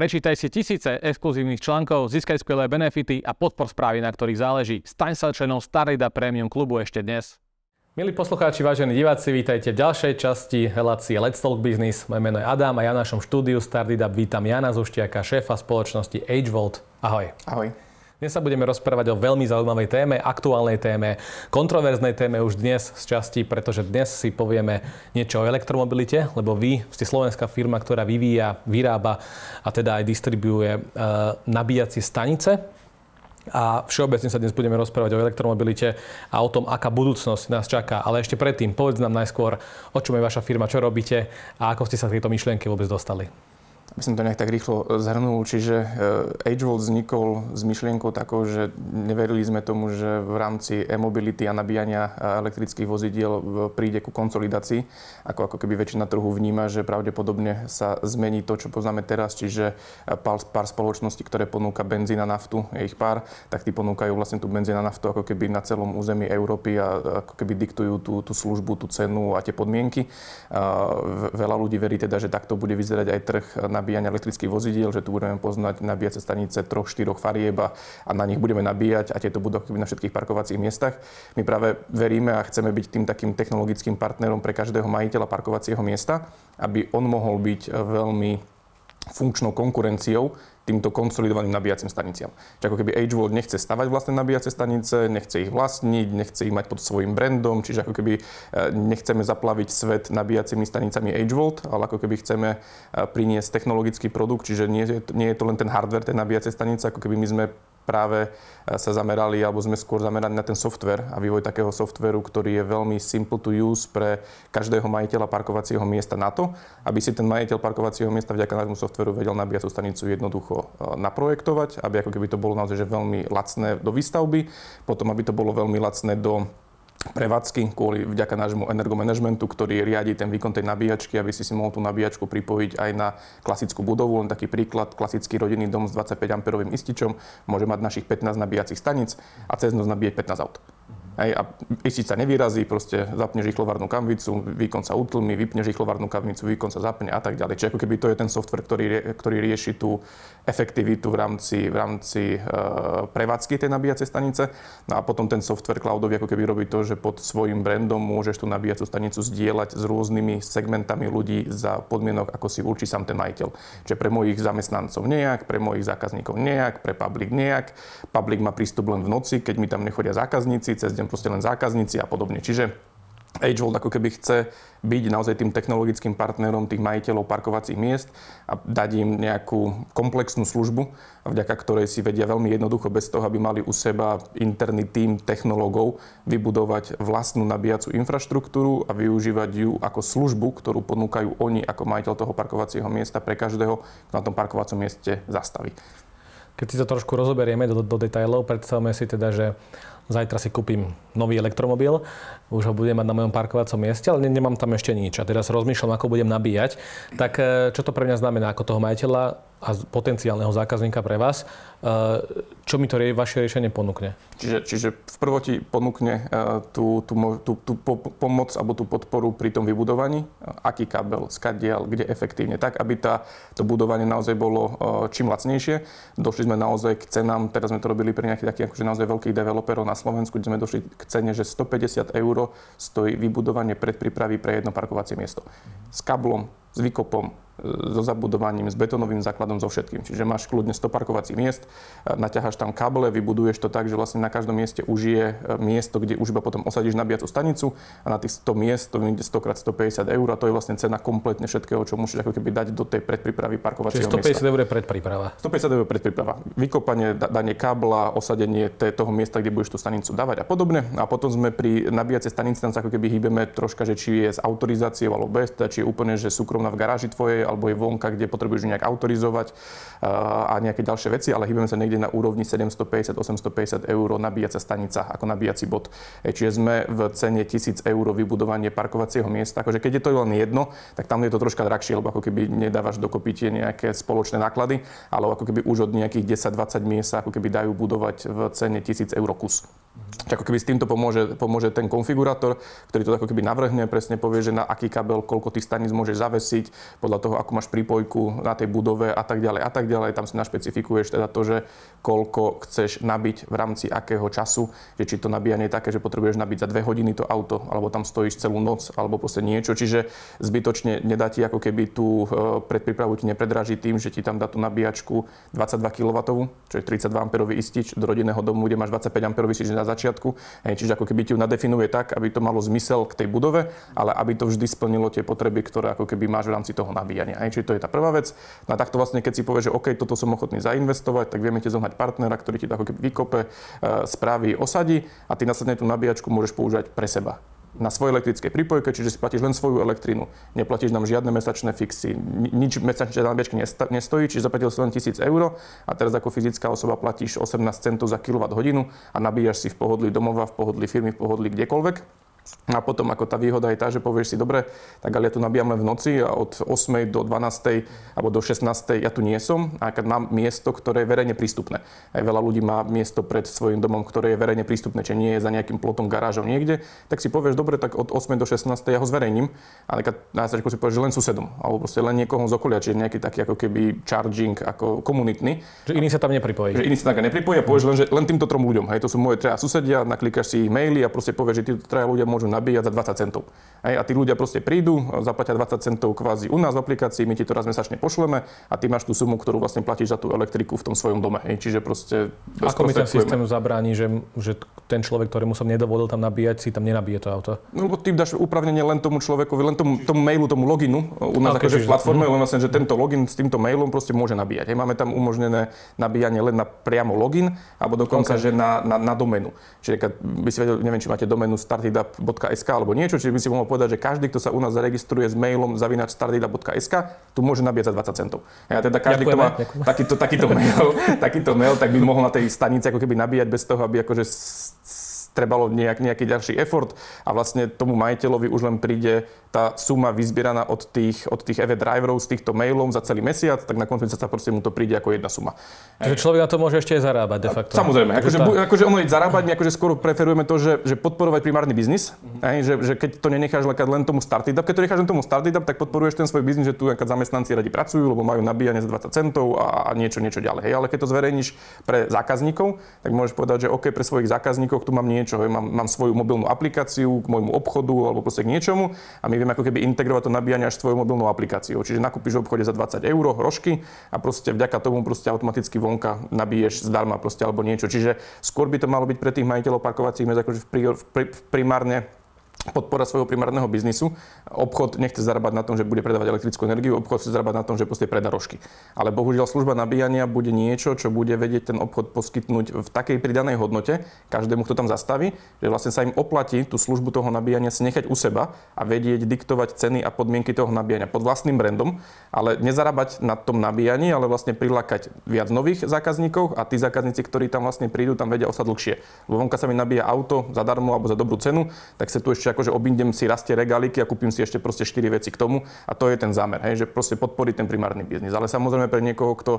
Prečítaj si tisíce exkluzívnych článkov, získaj skvelé benefity a podpor správy, na ktorých záleží. Staň sa členom Starida Premium klubu ešte dnes. Milí poslucháči, vážení diváci, vítajte v ďalšej časti relácie Let's Talk Business. Moje meno je Adam a ja v našom štúdiu Stardida vítam Jana Zuštiaka, šéfa spoločnosti AgeVolt. Ahoj. Ahoj. Dnes sa budeme rozprávať o veľmi zaujímavej téme, aktuálnej téme, kontroverznej téme už dnes z časti, pretože dnes si povieme niečo o elektromobilite, lebo vy ste slovenská firma, ktorá vyvíja, vyrába a teda aj distribuuje e, nabíjacie stanice. A všeobecne sa dnes budeme rozprávať o elektromobilite a o tom, aká budúcnosť nás čaká. Ale ešte predtým, povedz nám najskôr, o čom je vaša firma, čo robíte a ako ste sa k tejto myšlienke vôbec dostali aby som to nejak tak rýchlo e, zhrnul, čiže e, AgeVolt vznikol s myšlienkou takou, že neverili sme tomu, že v rámci e-mobility a nabíjania e, elektrických vozidiel príde ku konsolidácii, ako, ako keby väčšina trhu vníma, že pravdepodobne sa zmení to, čo poznáme teraz, čiže pár, pár spoločností, ktoré ponúka benzín a naftu, je ich pár, tak tí ponúkajú vlastne tú benzín a naftu ako keby na celom území Európy a ako keby diktujú tú, tú službu, tú cenu a tie podmienky. Veľa ľudí verí teda, že takto bude vyzerať aj trh na nabíjania elektrických vozidiel, že tu budeme poznať nabíjace stanice troch, štyroch farieb a, na nich budeme nabíjať a tieto budú na všetkých parkovacích miestach. My práve veríme a chceme byť tým takým technologickým partnerom pre každého majiteľa parkovacieho miesta, aby on mohol byť veľmi funkčnou konkurenciou týmto konsolidovaným nabíjacím staniciam. Čiže ako keby AgeVolt nechce stavať vlastné nabíjacie stanice, nechce ich vlastniť, nechce ich mať pod svojim brandom, čiže ako keby e, nechceme zaplaviť svet nabíjacími stanicami AgeVolt, ale ako keby chceme e, priniesť technologický produkt, čiže nie je, nie je to len ten hardware tej nabíjacej stanice, ako keby my sme práve e, sa zamerali, alebo sme skôr zamerali na ten software a vývoj takého softveru, ktorý je veľmi simple to use pre každého majiteľa parkovacieho miesta na to, aby si ten majiteľ parkovacieho miesta vďaka nášmu softveru vedel nabíjacú stanicu jednoducho e, naprojektovať, aby ako keby to bolo naozaj že veľmi lacné do výstavby, potom aby to bolo veľmi lacné do prevádzky kvôli vďaka nášmu energomanagementu, ktorý riadi ten výkon tej nabíjačky, aby si si mohol tú nabíjačku pripojiť aj na klasickú budovu. Len taký príklad, klasický rodinný dom s 25 amperovým ističom môže mať našich 15 nabíjacích staníc a cez noc nabíjať 15 aut. Hej, a istič sa nevyrazí, proste zapneš rýchlovarnú kamvicu, výkon sa utlmi, vypneš rýchlovarnú kamvicu, výkon sa zapne a tak ďalej. Čiže ako keby to je ten software, ktorý, ktorý rieši tú efektivitu v rámci, v rámci e, prevádzky tej nabíjacej stanice. No a potom ten software cloudový ako keby robí to, že pod svojim brandom môžeš tú nabíjacú stanicu zdieľať s rôznymi segmentami ľudí za podmienok, ako si určí sám ten majiteľ. Čiže pre mojich zamestnancov nejak, pre mojich zákazníkov nejak, pre public nejak. Public má prístup len v noci, keď mi tam nechodia zákazníci, cez deň proste len zákazníci a podobne. Čiže AgeVolt ako keby chce byť naozaj tým technologickým partnerom tých majiteľov parkovacích miest a dať im nejakú komplexnú službu, vďaka ktorej si vedia veľmi jednoducho, bez toho, aby mali u seba interný tým technológov, vybudovať vlastnú nabíjacú infraštruktúru a využívať ju ako službu, ktorú ponúkajú oni ako majiteľ toho parkovacieho miesta pre každého, kto na tom parkovacom mieste zastaví. Keď si to trošku rozoberieme do, do detailov, predstavme si teda, že zajtra si kúpim nový elektromobil, už ho budem mať na mojom parkovacom mieste, ale nemám tam ešte nič. A teraz rozmýšľam, ako budem nabíjať. Tak eh, čo to pre mňa znamená ako toho majiteľa a potenciálneho zákazníka pre vás? Eh, čo mi to vaše riešenie ponúkne? Čiže, čiže v prvoti ponúkne eh, tú, tú, tú, tú pomoc alebo tú podporu pri tom vybudovaní, aký kábel, skadial, kde efektívne, tak aby tá, to budovanie naozaj bolo eh, čím lacnejšie. Došli sme naozaj k cenám, teraz sme to robili pri nejakých takých akože naozaj veľkých developerov na Slovensku, kde sme došli k cene, že 150 eur stojí vybudovanie predprípravy pre jedno parkovacie miesto. S kablom, s výkopom, so zabudovaním, s betonovým základom, so všetkým. Čiže máš kľudne 100 parkovacích miest, naťaháš tam káble, vybuduješ to tak, že vlastne na každom mieste už je e, miesto, kde už iba potom osadíš nabíjacú stanicu a na tých 100 miest to vyjde 100 x 150 eur a to je vlastne cena kompletne všetkého, čo musíš ako keby dať do tej predprípravy parkovacieho Čiže 150 eur je predpríprava. 150 eur je predpríprava. Vykopanie, danie kábla, osadenie toho miesta, kde budeš tú stanicu dávať a podobne. A potom sme pri nabíjacej stanici tam sa ako keby hýbeme troška, že či je s autorizáciou alebo bez, teda či je úplne, že súkromná v garáži tvojej alebo je vonka, kde potrebuješ nejak autorizovať a nejaké ďalšie veci, ale hýbeme sa niekde na úrovni 750-850 eur nabíjacia stanica ako nabíjací bod. Čiže sme v cene 1000 eur vybudovanie parkovacieho miesta. Akože keď je to len jedno, tak tam je to troška drahšie, lebo ako keby nedávaš dokopy tie nejaké spoločné náklady, ale ako keby už od nejakých 10-20 miest ako keby dajú budovať v cene 1000 eur kus. Ako keby s týmto pomôže, pomôže ten konfigurátor, ktorý to ako keby navrhne, presne povie, že na aký kabel, koľko tých staníc môžeš zavesiť, podľa toho, ako máš prípojku na tej budove a tak ďalej a tak ďalej. Tam si našpecifikuješ teda to, že koľko chceš nabiť v rámci akého času, že či to nabíjanie je také, že potrebuješ nabiť za dve hodiny to auto, alebo tam stojíš celú noc, alebo proste niečo. Čiže zbytočne nedá ti ako keby tú e, predprípravu ti nepredraží tým, že ti tam dá tú nabíjačku 22 kW, čo je 32 A istič do rodinného domu, kde máš 25 A istič na začiatku čiže ako keby ti ju nadefinuje tak, aby to malo zmysel k tej budove, ale aby to vždy splnilo tie potreby, ktoré ako keby máš v rámci toho nabíjania. Hej, čiže to je tá prvá vec. No a takto vlastne, keď si povieš, že OK, toto som ochotný zainvestovať, tak vieme ti zohnať partnera, ktorý ti to ako keby vykope, e, spraví, osadí a ty následne tú nabíjačku môžeš používať pre seba na svojej elektrickej prípojke, čiže si platíš len svoju elektrínu. Neplatíš nám žiadne mesačné fixy, nič mesačné nabíjačky nestojí, čiže zaplatil si len 1000 eur a teraz ako fyzická osoba platíš 18 centov za kWh a nabíjaš si v pohodlí domova, v pohodlí firmy, v pohodlí kdekoľvek. A potom ako tá výhoda je tá, že povieš si, dobre, tak ale ja tu nabíjam len v noci a od 8. do 12. alebo do 16. ja tu nie som a keď mám miesto, ktoré je verejne prístupné. Aj veľa ľudí má miesto pred svojim domom, ktoré je verejne prístupné, či nie je za nejakým plotom garážom niekde, tak si povieš, dobre, tak od 8. do 16. ja ho zverejním, keď na si povieš, že len susedom, alebo proste len niekoho z okolia, čiže nejaký taký ako keby charging ako komunitný. Že iný sa tam nepripojí. Že iný sa tam nepripojí a povieš len, že len týmto trom ľuďom. Hej, to sú moje traja susedia, naklikaš si ich maily a proste povieš, že títo traja ľudia môžu nabíjať za 20 centov. Hej, a tí ľudia proste prídu, zaplatia 20 centov kvázi u nás v aplikácii, my ti to raz mesačne pošleme a ty máš tú sumu, ktorú vlastne platíš za tú elektriku v tom svojom dome. Hej, čiže proste... Ako mi ten systém zabráni, že, že ten človek, ktorému som nedovolil tam nabíjať, si tam nenabije to auto? No lebo ty dáš upravnenie len tomu človekovi, len tomu, tomu mailu, tomu loginu u nás okay, akože v platforme, len vlastne, že tento login s týmto mailom proste môže nabíjať. Hej, máme tam umožnené nabíjanie len na priamo login, alebo dokonca, okay. že na, na, na domenu. Čiže keď by si vedel, neviem, či máte domenu startitup.sk alebo niečo, čiže by si mohol povedať, že každý, kto sa u nás zaregistruje s mailom zavinač startitup.sk, tu môže nabíjať za 20 centov. A teda každý, kto má takýto, takýto, mail, takýto mail, tak by mohol na tej stanici ako keby nabíjať bez toho, aby akože trebalo nejak, nejaký ďalší effort a vlastne tomu majiteľovi už len príde tá suma vyzbieraná od tých, od tých EV driverov z týchto mailov za celý mesiac, tak na konci sa proste mu to príde ako jedna suma. Takže človek na to môže ešte aj zarábať de facto. Samozrejme, akože, tá... akože ono je zarábať, my akože skôr preferujeme to, že, že podporovať primárny biznis, mm-hmm. aj, že, že, keď to nenecháš len tomu startup, keď to necháš len tomu startup, tak podporuješ ten svoj biznis, že tu zamestnanci radi pracujú, lebo majú nabíjanie za 20 centov a, a niečo, niečo ďalej. Hej, ale keď to zverejníš pre zákazníkov, tak môžeš povedať, že OK, pre svojich zákazníkov tu mám niečo, hej, mám, mám svoju mobilnú aplikáciu k môjmu obchodu alebo proste k niečomu a my vieme ako keby integrovať to nabíjanie až svojou mobilnou aplikáciou. Čiže nakúpiš v obchode za 20 eur rožky a proste vďaka tomu proste automaticky vonka nabiješ zdarma proste alebo niečo. Čiže skôr by to malo byť pre tých majiteľov parkovacích miest akože v, v, v primárne podpora svojho primárneho biznisu. Obchod nechce zarábať na tom, že bude predávať elektrickú energiu, obchod chce zarábať na tom, že proste predá rožky. Ale bohužiaľ služba nabíjania bude niečo, čo bude vedieť ten obchod poskytnúť v takej pridanej hodnote každému, kto tam zastaví, že vlastne sa im oplatí tú službu toho nabíjania si nechať u seba a vedieť diktovať ceny a podmienky toho nabíjania pod vlastným brandom, ale nezarábať na tom nabíjaní, ale vlastne prilákať viac nových zákazníkov a tí zákazníci, ktorí tam vlastne prídu, tam vedia ostať dlhšie. Lebo vonka sa mi nabíja auto zadarmo alebo za dobrú cenu, tak sa tu ešte akože obídem si rastie regáliky a kúpim si ešte proste 4 veci k tomu a to je ten zámer, hej, že proste podporiť ten primárny biznis. Ale samozrejme pre niekoho, kto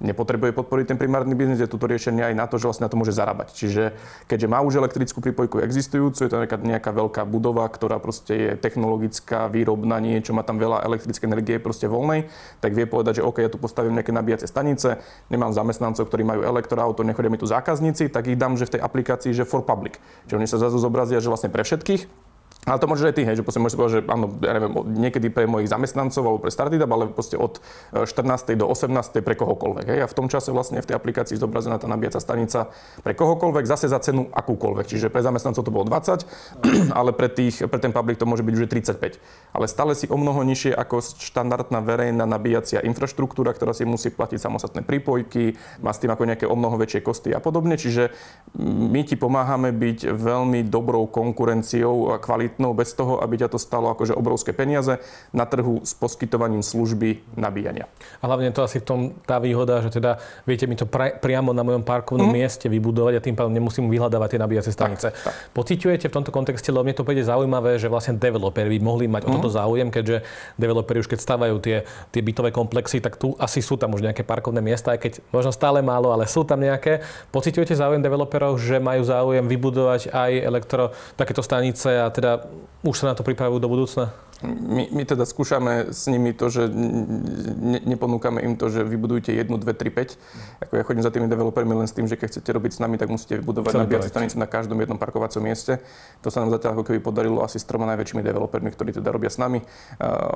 nepotrebuje podporiť ten primárny biznis, je toto riešenie aj na to, že vlastne na to môže zarábať. Čiže keďže má už elektrickú prípojku existujúcu, je to nejaká, nejaká veľká budova, ktorá proste je technologická, výrobná, niečo, má tam veľa elektrické energie proste voľnej, tak vie povedať, že OK, ja tu postavím nejaké nabíjacie stanice, nemám zamestnancov, ktorí majú elektroauto, nechodia mi tu zákazníci, tak ich dám, že v tej aplikácii, že for public. Čiže oni sa zrazu zobrazia, že vlastne pre všetkých ale to môžeš aj ty, hej, že proste môžeš povedať, že áno, ja neviem, niekedy pre mojich zamestnancov alebo pre Startup, ale proste od 14. E, do 18. pre kohokoľvek. Hej. A v tom čase vlastne v tej aplikácii zobrazená tá nabíjacia stanica pre kohokoľvek, zase za cenu akúkoľvek. Čiže pre zamestnancov to bolo 20, ale pre, tých, pre ten public to môže byť už 35. Ale stále si o mnoho nižšie ako štandardná verejná nabíjacia infraštruktúra, ktorá si musí platiť samostatné prípojky, má s tým ako nejaké o mnoho väčšie kosty a podobne. Čiže my ti pomáhame byť veľmi dobrou konkurenciou a kvalit kvalitnou, bez toho, aby ťa to stalo akože obrovské peniaze na trhu s poskytovaním služby nabíjania. A hlavne to asi v tom tá výhoda, že teda viete mi to pra, priamo na mojom parkovnom mm. mieste vybudovať a tým pádom nemusím vyhľadávať tie nabíjacie stanice. Tak, tak. Pociťujete v tomto kontexte, lebo mne to bude zaujímavé, že vlastne developeri by mohli mať mm. o toto záujem, keďže developeri už keď stavajú tie, tie bytové komplexy, tak tu asi sú tam už nejaké parkovné miesta, aj keď možno stále málo, ale sú tam nejaké. Pociťujete záujem developerov, že majú záujem vybudovať aj elektro takéto stanice a teda už sa na to pripravujú do budúcna? My, my teda skúšame s nimi to, že ne, neponúkame im to, že vybudujte jednu, dve, tri, päť. Ako ja chodím za tými developermi len s tým, že keď chcete robiť s nami, tak musíte vybudovať nabíjacie stanicu na každom jednom parkovacom mieste. To sa nám zatiaľ ako keby podarilo asi s troma najväčšími developermi, ktorí teda robia s nami.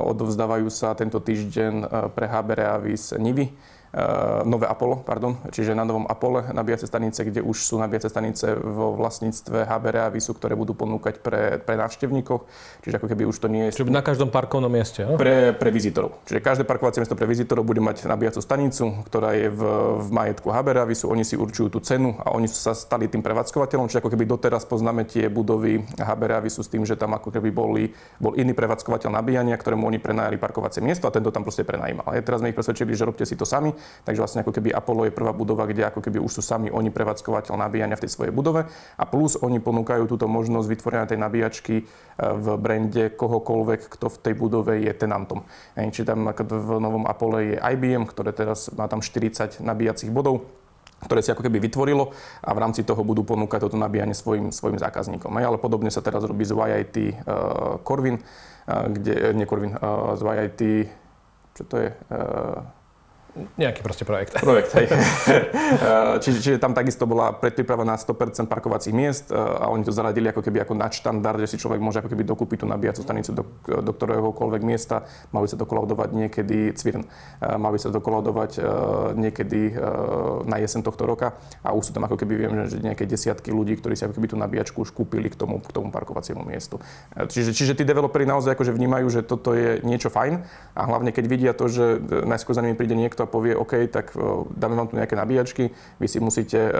Odovzdávajú sa tento týždeň pre HB Reavis Nivy nové Apollo, pardon, čiže na novom Apole nabíjace stanice, kde už sú nabíjace stanice vo vlastníctve HBR a VISu, ktoré budú ponúkať pre, pre návštevníkov. Čiže ako keby už to nie je... Čiže na každom parkovnom mieste, no? Pre, pre vizitorov. Čiže každé parkovacie miesto pre vizitorov bude mať nabíjacú stanicu, ktorá je v, v majetku HBR a VISu. Oni si určujú tú cenu a oni sa stali tým prevádzkovateľom. Čiže ako keby doteraz poznáme tie budovy HBR a VISu s tým, že tam ako keby boli, bol iný prevádzkovateľ nabíjania, ktorému oni prenajali parkovacie miesto a tento tam proste prenajímal. A teraz sme ich presvedčili, že robte si to sami Takže vlastne ako keby Apollo je prvá budova, kde ako keby už sú sami oni prevádzkovateľ nabíjania v tej svojej budove a plus oni ponúkajú túto možnosť vytvorenia tej nabíjačky e, v brande kohokoľvek, kto v tej budove je tenantom. Čiže tam v novom Apollo je IBM, ktoré teraz má tam 40 nabíjacích bodov ktoré si ako keby vytvorilo a v rámci toho budú ponúkať toto nabíjanie svojim, svojim zákazníkom. Ale podobne sa teraz robí z YIT uh, Corvin, uh, kde, nie Corvin, uh, z YIT, čo to je, uh, nejaký proste projekt. Projekt, hej. čiže, čiže tam takisto bola predpríprava na 100% parkovacích miest a oni to zaradili ako keby ako nadštandard, že si človek môže ako keby dokúpiť tú nabíjacú stanicu do, do ktoréhokoľvek miesta. Mali sa dokolaudovať niekedy Cvirn. Mali sa dokolaudovať niekedy na jesen tohto roka a už sú tam ako keby viem, že nejaké desiatky ľudí, ktorí si ako keby tú nabíjačku už kúpili k tomu, k tomu parkovaciemu miestu. Čiže, čiže tí developeri naozaj akože vnímajú, že toto je niečo fajn a hlavne keď vidia to, že najskôr za nimi príde niekto a povie, OK, tak e, dáme vám tu nejaké nabíjačky, vy si musíte e,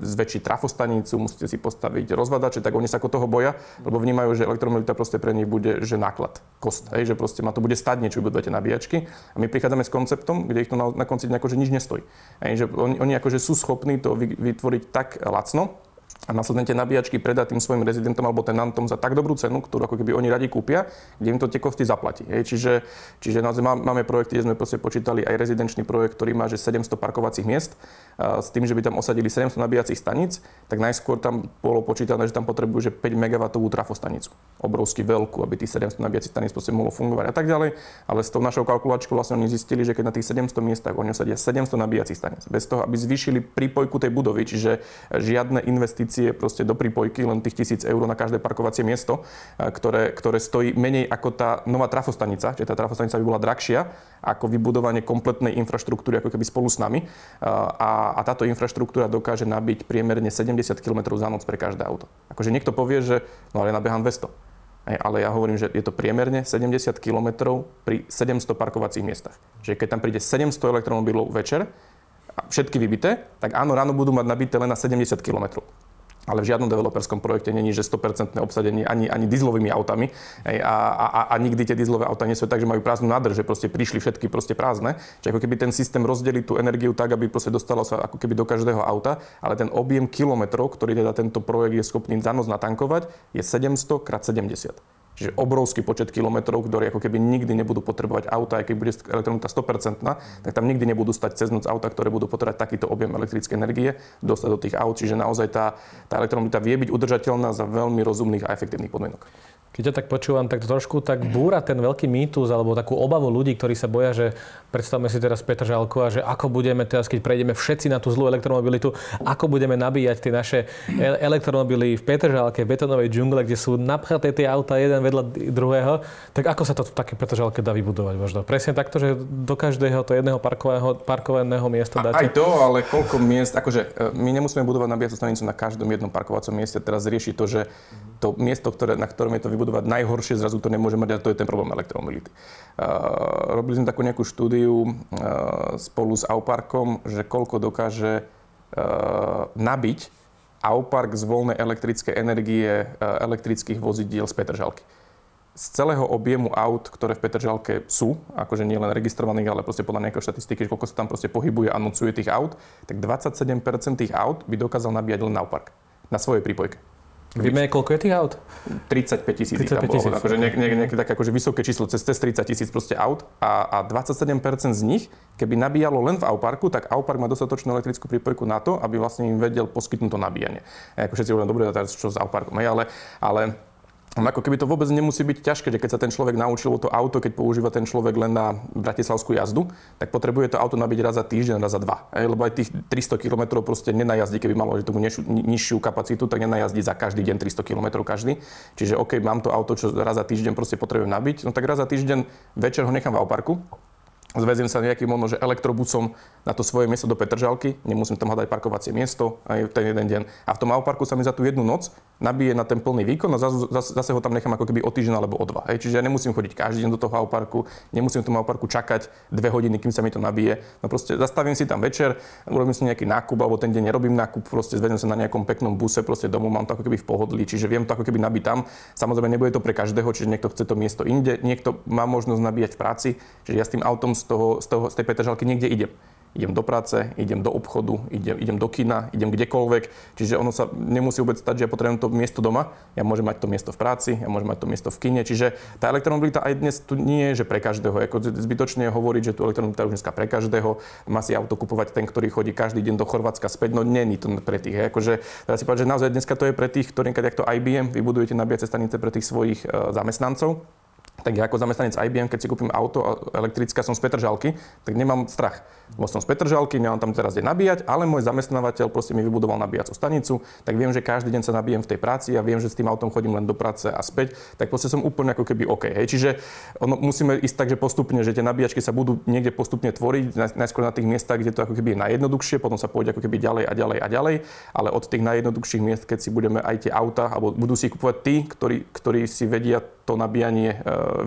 zväčšiť trafostanicu, musíte si postaviť rozvadače, tak oni sa ako toho boja, lebo vnímajú, že elektromobilita proste pre nich bude, že náklad, kost, hej, že proste ma to bude stať niečo, vybudujete nabíjačky a my prichádzame s konceptom, kde ich to na, na konci dňa akože nič nestojí. Hej, že oni, oni akože sú schopní to vytvoriť tak lacno, a následne tie nabíjačky predá tým svojim rezidentom alebo tenantom za tak dobrú cenu, ktorú ako keby oni radi kúpia, kde im to tie kosty zaplatí. Hej. Čiže, čiže máme projekty, kde sme proste počítali aj rezidenčný projekt, ktorý má že 700 parkovacích miest s tým, že by tam osadili 700 nabíjacích staníc, tak najskôr tam bolo počítané, že tam potrebujú že 5 MW trafostanicu. Obrovsky veľkú, aby tých 700 nabíjacích staníc mohlo fungovať a tak ďalej. Ale s tou našou kalkulačkou vlastne oni zistili, že keď na tých 700 miestach oni osadia 700 nabíjacích staníc, bez toho, aby zvýšili prípojku tej budovy, čiže žiadne investície proste do prípojky, len tých 1000 eur na každé parkovacie miesto, ktoré, ktoré stojí menej ako tá nová trafostanica, čiže tá trafostanica by bola drahšia ako vybudovanie kompletnej infraštruktúry ako keby spolu s nami. A a, táto infraštruktúra dokáže nabiť priemerne 70 km za noc pre každé auto. Akože niekto povie, že no ale ja nabehám 200. Hej, ale ja hovorím, že je to priemerne 70 km pri 700 parkovacích miestach. Čiže keď tam príde 700 elektromobilov večer, a všetky vybité, tak áno, ráno budú mať nabité len na 70 km ale v žiadnom developerskom projekte není, že 100% obsadenie ani, ani dieselovými autami. Hej, a, a, a, nikdy tie dieselové auta nie sú tak, že majú prázdnu nádrž, že proste prišli všetky proste prázdne. Čiže ako keby ten systém rozdelí tú energiu tak, aby proste dostalo sa ako keby do každého auta, ale ten objem kilometrov, ktorý teda tento projekt je schopný za noc natankovať, je 700 x 70. Čiže obrovský počet kilometrov, ktoré ako keby nikdy nebudú potrebovať auta, aj keď bude elektromobilita 100%, tak tam nikdy nebudú stať cez noc auta, ktoré budú potrebovať takýto objem elektrickej energie dostať do tých aut. Čiže naozaj tá, tá elektromobilita vie byť udržateľná za veľmi rozumných a efektívnych podmienok. Keď ťa tak počúvam, tak trošku tak búra ten veľký mýtus alebo takú obavu ľudí, ktorí sa boja, že predstavme si teraz Petr Žalko a že ako budeme teraz, keď prejdeme všetci na tú zlú elektromobilitu, ako budeme nabíjať tie naše elektromobily v Petržalke, v betonovej džungle, kde sú napchaté tie auta jeden vedľa druhého, tak ako sa to v také Petržalke dá vybudovať možno? Presne takto, že do každého to jedného parkovaného, parkovaného miesta dáte? Aj to, ale koľko miest, akože e, my nemusíme budovať nabíjacú stanicu na každom jednom parkovacom mieste, teraz rieši to, že to miesto, ktoré, na ktorom je to vybudovať najhoršie, zrazu to nemôže mať a to je ten problém elektromobility. Robili sme takú nejakú štúdiu spolu s Auparkom, že koľko dokáže nabiť Aupark z voľnej elektrickej energie elektrických vozidiel z Petržalky z celého objemu aut, ktoré v Petržalke sú, akože nie len registrovaných, ale proste podľa nejakého štatistiky, koľko sa tam proste pohybuje a nocuje tých aut, tak 27% tých aut by dokázal nabíjať len na Aupark, na svojej prípojke. Vieme, koľko je tých aut? 35 tisíc 35 tisíc. Akože nejaké, nejaké také akože vysoké číslo, cez, cez 30 tisíc proste aut a, a 27% z nich, keby nabíjalo len v Auparku, tak Aupark má dostatočnú elektrickú prípojku na to, aby vlastne im vedel poskytnúť to nabíjanie. A ako všetci hovoria, dobre, teraz čo s Auparkom, ale, ale ako keby to vôbec nemusí byť ťažké, že keď sa ten človek naučil to auto, keď používa ten človek len na bratislavskú jazdu, tak potrebuje to auto nabiť raz za týždeň, raz za dva. Lebo aj tých 300 km proste nenajazdí, keby malo že tomu nižšiu, nižšiu kapacitu, tak nenajazdí za každý deň 300 km každý. Čiže OK, mám to auto, čo raz za týždeň proste potrebujem nabiť, no tak raz za týždeň večer ho nechám v Auparku, zveziem sa nejakým možno, že elektrobusom na to svoje miesto do Petržalky, nemusím tam hľadať parkovacie miesto aj v ten jeden deň. A v tom Auparku sa mi za tú jednu noc nabije na ten plný výkon a zase, zase ho tam nechám ako keby o týždeň alebo o dva. Hej. Čiže ja nemusím chodiť každý deň do toho Auparku, nemusím v tom Auparku čakať dve hodiny, kým sa mi to nabije. No proste zastavím si tam večer, urobím si nejaký nákup, alebo ten deň nerobím nákup, proste zvedem sa na nejakom peknom buse, proste domov mám to ako keby v pohodlí, čiže viem to ako keby nabiť tam. Samozrejme nebude to pre každého, čiže niekto chce to miesto inde, niekto má možnosť nabíjať v práci, čiže ja s tým autom z, toho, z, toho, z tej Petržalky niekde idem idem do práce, idem do obchodu, idem, idem do kina, idem kdekoľvek. Čiže ono sa nemusí vôbec stať, že ja potrebujem to miesto doma. Ja môžem mať to miesto v práci, ja môžem mať to miesto v kine. Čiže tá elektromobilita aj dnes tu nie je, že pre každého. Ako zbytočne hovoriť, že tu elektromobilita už dneska pre každého. Má si auto kupovať ten, ktorý chodí každý deň do Chorvátska späť. No není to pre tých. Akože, teda si povedať, že naozaj dneska to je pre tých, ktorí, keď to IBM, vybudujete nabíjacie stanice pre tých svojich uh, zamestnancov tak ja ako zamestnanec IBM, keď si kúpim auto elektrické, som z Petržalky, tak nemám strach. Lebo som z Petržalky, nemám tam teraz kde nabíjať, ale môj zamestnávateľ proste mi vybudoval nabíjacú stanicu, tak viem, že každý deň sa nabíjem v tej práci a viem, že s tým autom chodím len do práce a späť, tak proste som úplne ako keby OK. Hej. Čiže ono, musíme ísť tak, že postupne, že tie nabíjačky sa budú niekde postupne tvoriť, najskôr na tých miestach, kde to ako keby je najjednoduchšie, potom sa pôjde ako keby ďalej a ďalej a ďalej, ale od tých najjednoduchších miest, keď si budeme aj tie auta, alebo budú si kupovať tí, ktorí, ktorí si vedia to nabíjanie e,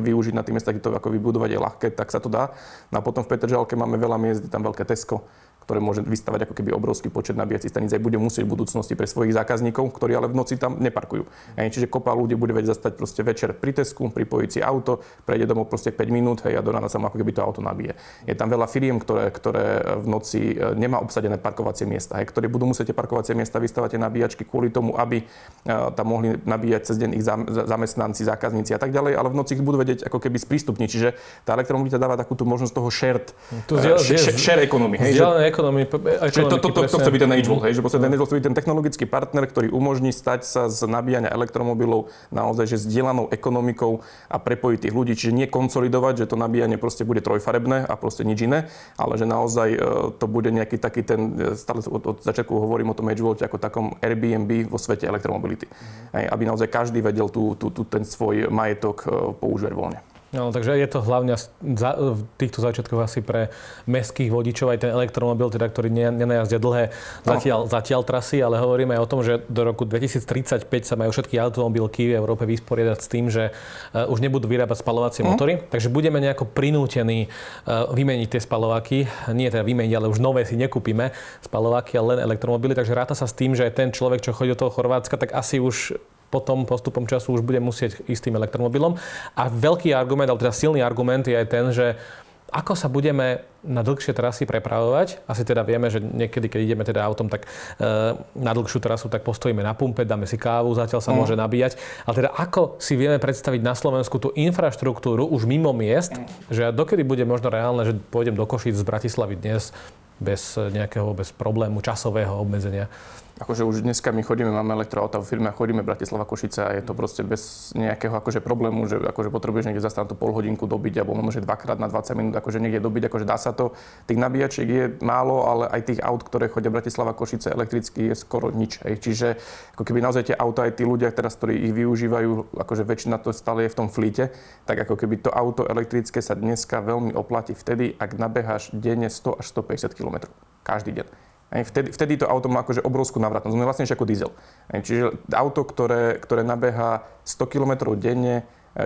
využiť na tých miestach, kde to ako vybudovať je ľahké, tak sa to dá. No a potom v Petržalke máme veľa miest, je tam veľké Tesco, ktoré môže vystavať ako keby obrovský počet nabíjacích staníc aj bude musieť v budúcnosti pre svojich zákazníkov, ktorí ale v noci tam neparkujú. Hej, čiže kopa ľudí bude vedieť zastať proste večer pri Tesku, pripojiť si auto, prejde domov proste 5 minút hej, a do rána sa mu ako keby to auto nabije. Je tam veľa firiem, ktoré, ktoré v noci e, nemá obsadené parkovacie miesta, hej, ktoré budú musieť parkovacie miesta vystavať tie nabíjačky kvôli tomu, aby e, tam mohli nabíjať cez deň ich zamestnanci, zákazníci a tak ďalej, ale v noci ich budú vedieť ako keby sprístupniť. Čiže tá elektromobilita dáva takúto možnosť toho shared, tu uh, share, share economy. Hej, že, ekonomii, Čiže to, to, to, to chce byť ten Agewell, hej, že ten Agewell chce byť ten technologický partner, ktorý umožní stať sa z nabíjania elektromobilov naozaj že zdieľanou ekonomikou a prepojiť tých ľudí. Čiže nie konsolidovať, že to nabíjanie proste bude trojfarebné a proste nič iné, ale že naozaj e, to bude nejaký taký ten, e, stále od, od začiatku hovorím o tom Agewell ako takom Airbnb vo svete elektromobility. Mm-hmm. Hej, aby naozaj každý vedel tú, tú, tú, ten svoj majetok e, používať voľne. No, takže je to hlavne za, v týchto začiatkoch asi pre mestských vodičov aj ten elektromobil, teda, ktorý nenajazdia dlhé zatiaľ, no. zatiaľ trasy, ale hovoríme aj o tom, že do roku 2035 sa majú všetky automobilky v Európe vysporiadať s tým, že uh, už nebudú vyrábať spalovacie mm. motory, takže budeme nejako prinútení uh, vymeniť tie spalováky. Nie teda vymeniť, ale už nové si nekúpime spalováky, ale len elektromobily, takže ráta sa s tým, že ten človek, čo chodí do toho Chorvátska, tak asi už potom postupom času už bude musieť ísť tým elektromobilom. A veľký argument, alebo teda silný argument je aj ten, že ako sa budeme na dlhšie trasy prepravovať? Asi teda vieme, že niekedy, keď ideme teda autom, tak e, na dlhšiu trasu, tak postojíme na pumpe, dáme si kávu, zatiaľ sa mm. môže nabíjať. Ale teda ako si vieme predstaviť na Slovensku tú infraštruktúru už mimo miest, mm. že dokedy bude možno reálne, že pôjdem do Košic z Bratislavy dnes bez nejakého, bez problému časového obmedzenia? Akože už dneska my chodíme, máme elektroauta v firme a chodíme Bratislava Košice a je to proste bez nejakého akože problému, že akože potrebuješ niekde zastať tú pol hodinku dobiť alebo môže dvakrát na 20 minút akože niekde dobiť, akože dá sa to. Tých nabíjačiek je málo, ale aj tých aut, ktoré chodia Bratislava Košice elektricky je skoro nič. Hej. Čiže ako keby naozaj tie auta aj tí ľudia teraz, ktorí ich využívajú, akože väčšina to stále je v tom flíte, tak ako keby to auto elektrické sa dneska veľmi oplatí vtedy, ak nabeháš denne 100 až 150 km. Každý deň. Vtedy, vtedy to auto má akože obrovskú navratnosť, no vlastne ako diesel. Čiže auto, ktoré, ktoré nabeha 100 km denne,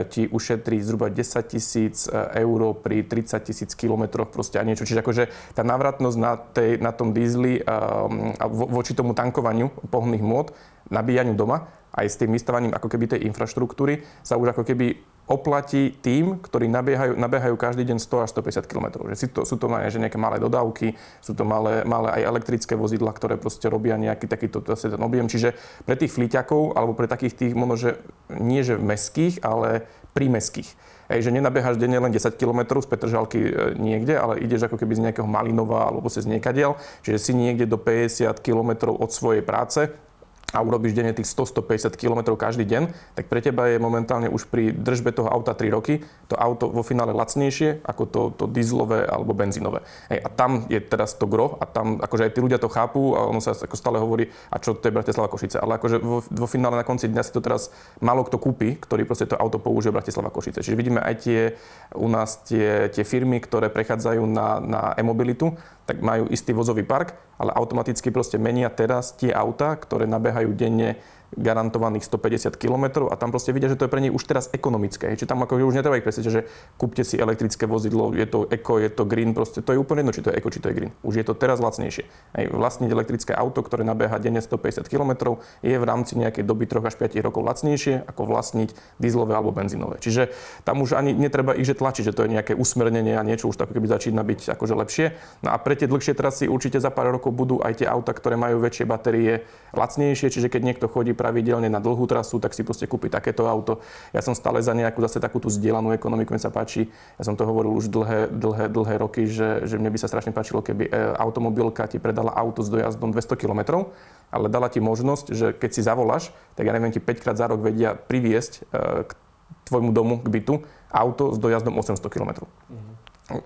ti ušetrí zhruba 10 tisíc eur pri 30 tisíc kilometroch proste a niečo. Čiže akože tá návratnosť na, tej, na tom dízli a voči tomu tankovaniu pohonných môd, nabíjaniu doma, aj s tým vystavaním ako keby tej infraštruktúry sa už ako keby oplatí tým, ktorí nabiehajú, nabiehajú každý deň 100 až 150 km. Že to, sú to že nejaké malé dodávky, sú to malé, malé aj elektrické vozidla, ktoré proste robia nejaký takýto ten objem. Čiže pre tých fliťakov alebo pre takých tých možno, že nie že meských, ale prímeských. Hej, že nenabiehaš denne len 10 km z Petržalky e, niekde, ale ideš ako keby z nejakého Malinova alebo cez niekadiel, čiže si niekde do 50 km od svojej práce a urobíš denne tých 100-150 km každý deň, tak pre teba je momentálne už pri držbe toho auta 3 roky to auto vo finále lacnejšie ako to, to dieselové alebo benzínové. Hej, a tam je teraz to gro a tam akože aj tí ľudia to chápu a ono sa ako stále hovorí, a čo to je Bratislava Košice. Ale akože vo, vo finále na konci dňa si to teraz málo kto kúpi, ktorý proste to auto použije Bratislava Košice. Čiže vidíme aj tie u nás tie, tie firmy, ktoré prechádzajú na, na e-mobilitu, tak majú istý vozový park, ale automaticky proste menia teraz tie auta, ktoré nabehajú denne garantovaných 150 km a tam proste vidia, že to je pre nich už teraz ekonomické. Čiže tam ako už netreba ich presvedčiť, že kúpte si elektrické vozidlo, je to eko, je to green, proste to je úplne jedno, či to je eko, či to je green. Už je to teraz lacnejšie. Aj vlastniť elektrické auto, ktoré nabeha denne 150 km, je v rámci nejakej doby 3 až 5 rokov lacnejšie ako vlastniť dieselové alebo benzínové. Čiže tam už ani netreba ich že tlačiť, že to je nejaké usmernenie a niečo už tak keby začína byť akože lepšie. No a pre tie dlhšie trasy určite za pár rokov budú aj tie auta, ktoré majú väčšie batérie lacnejšie, čiže keď niekto chodí pravidelne na dlhú trasu, tak si proste kúpi takéto auto. Ja som stále za nejakú zase takú tú zdieľanú ekonomiku, mi sa páči. Ja som to hovoril už dlhé, dlhé, dlhé roky, že, že mne by sa strašne páčilo, keby e, automobilka ti predala auto s dojazdom 200 km, ale dala ti možnosť, že keď si zavoláš, tak ja neviem, ti 5 krát za rok vedia priviesť e, k tvojmu domu, k bytu, auto s dojazdom 800 km. Mm-hmm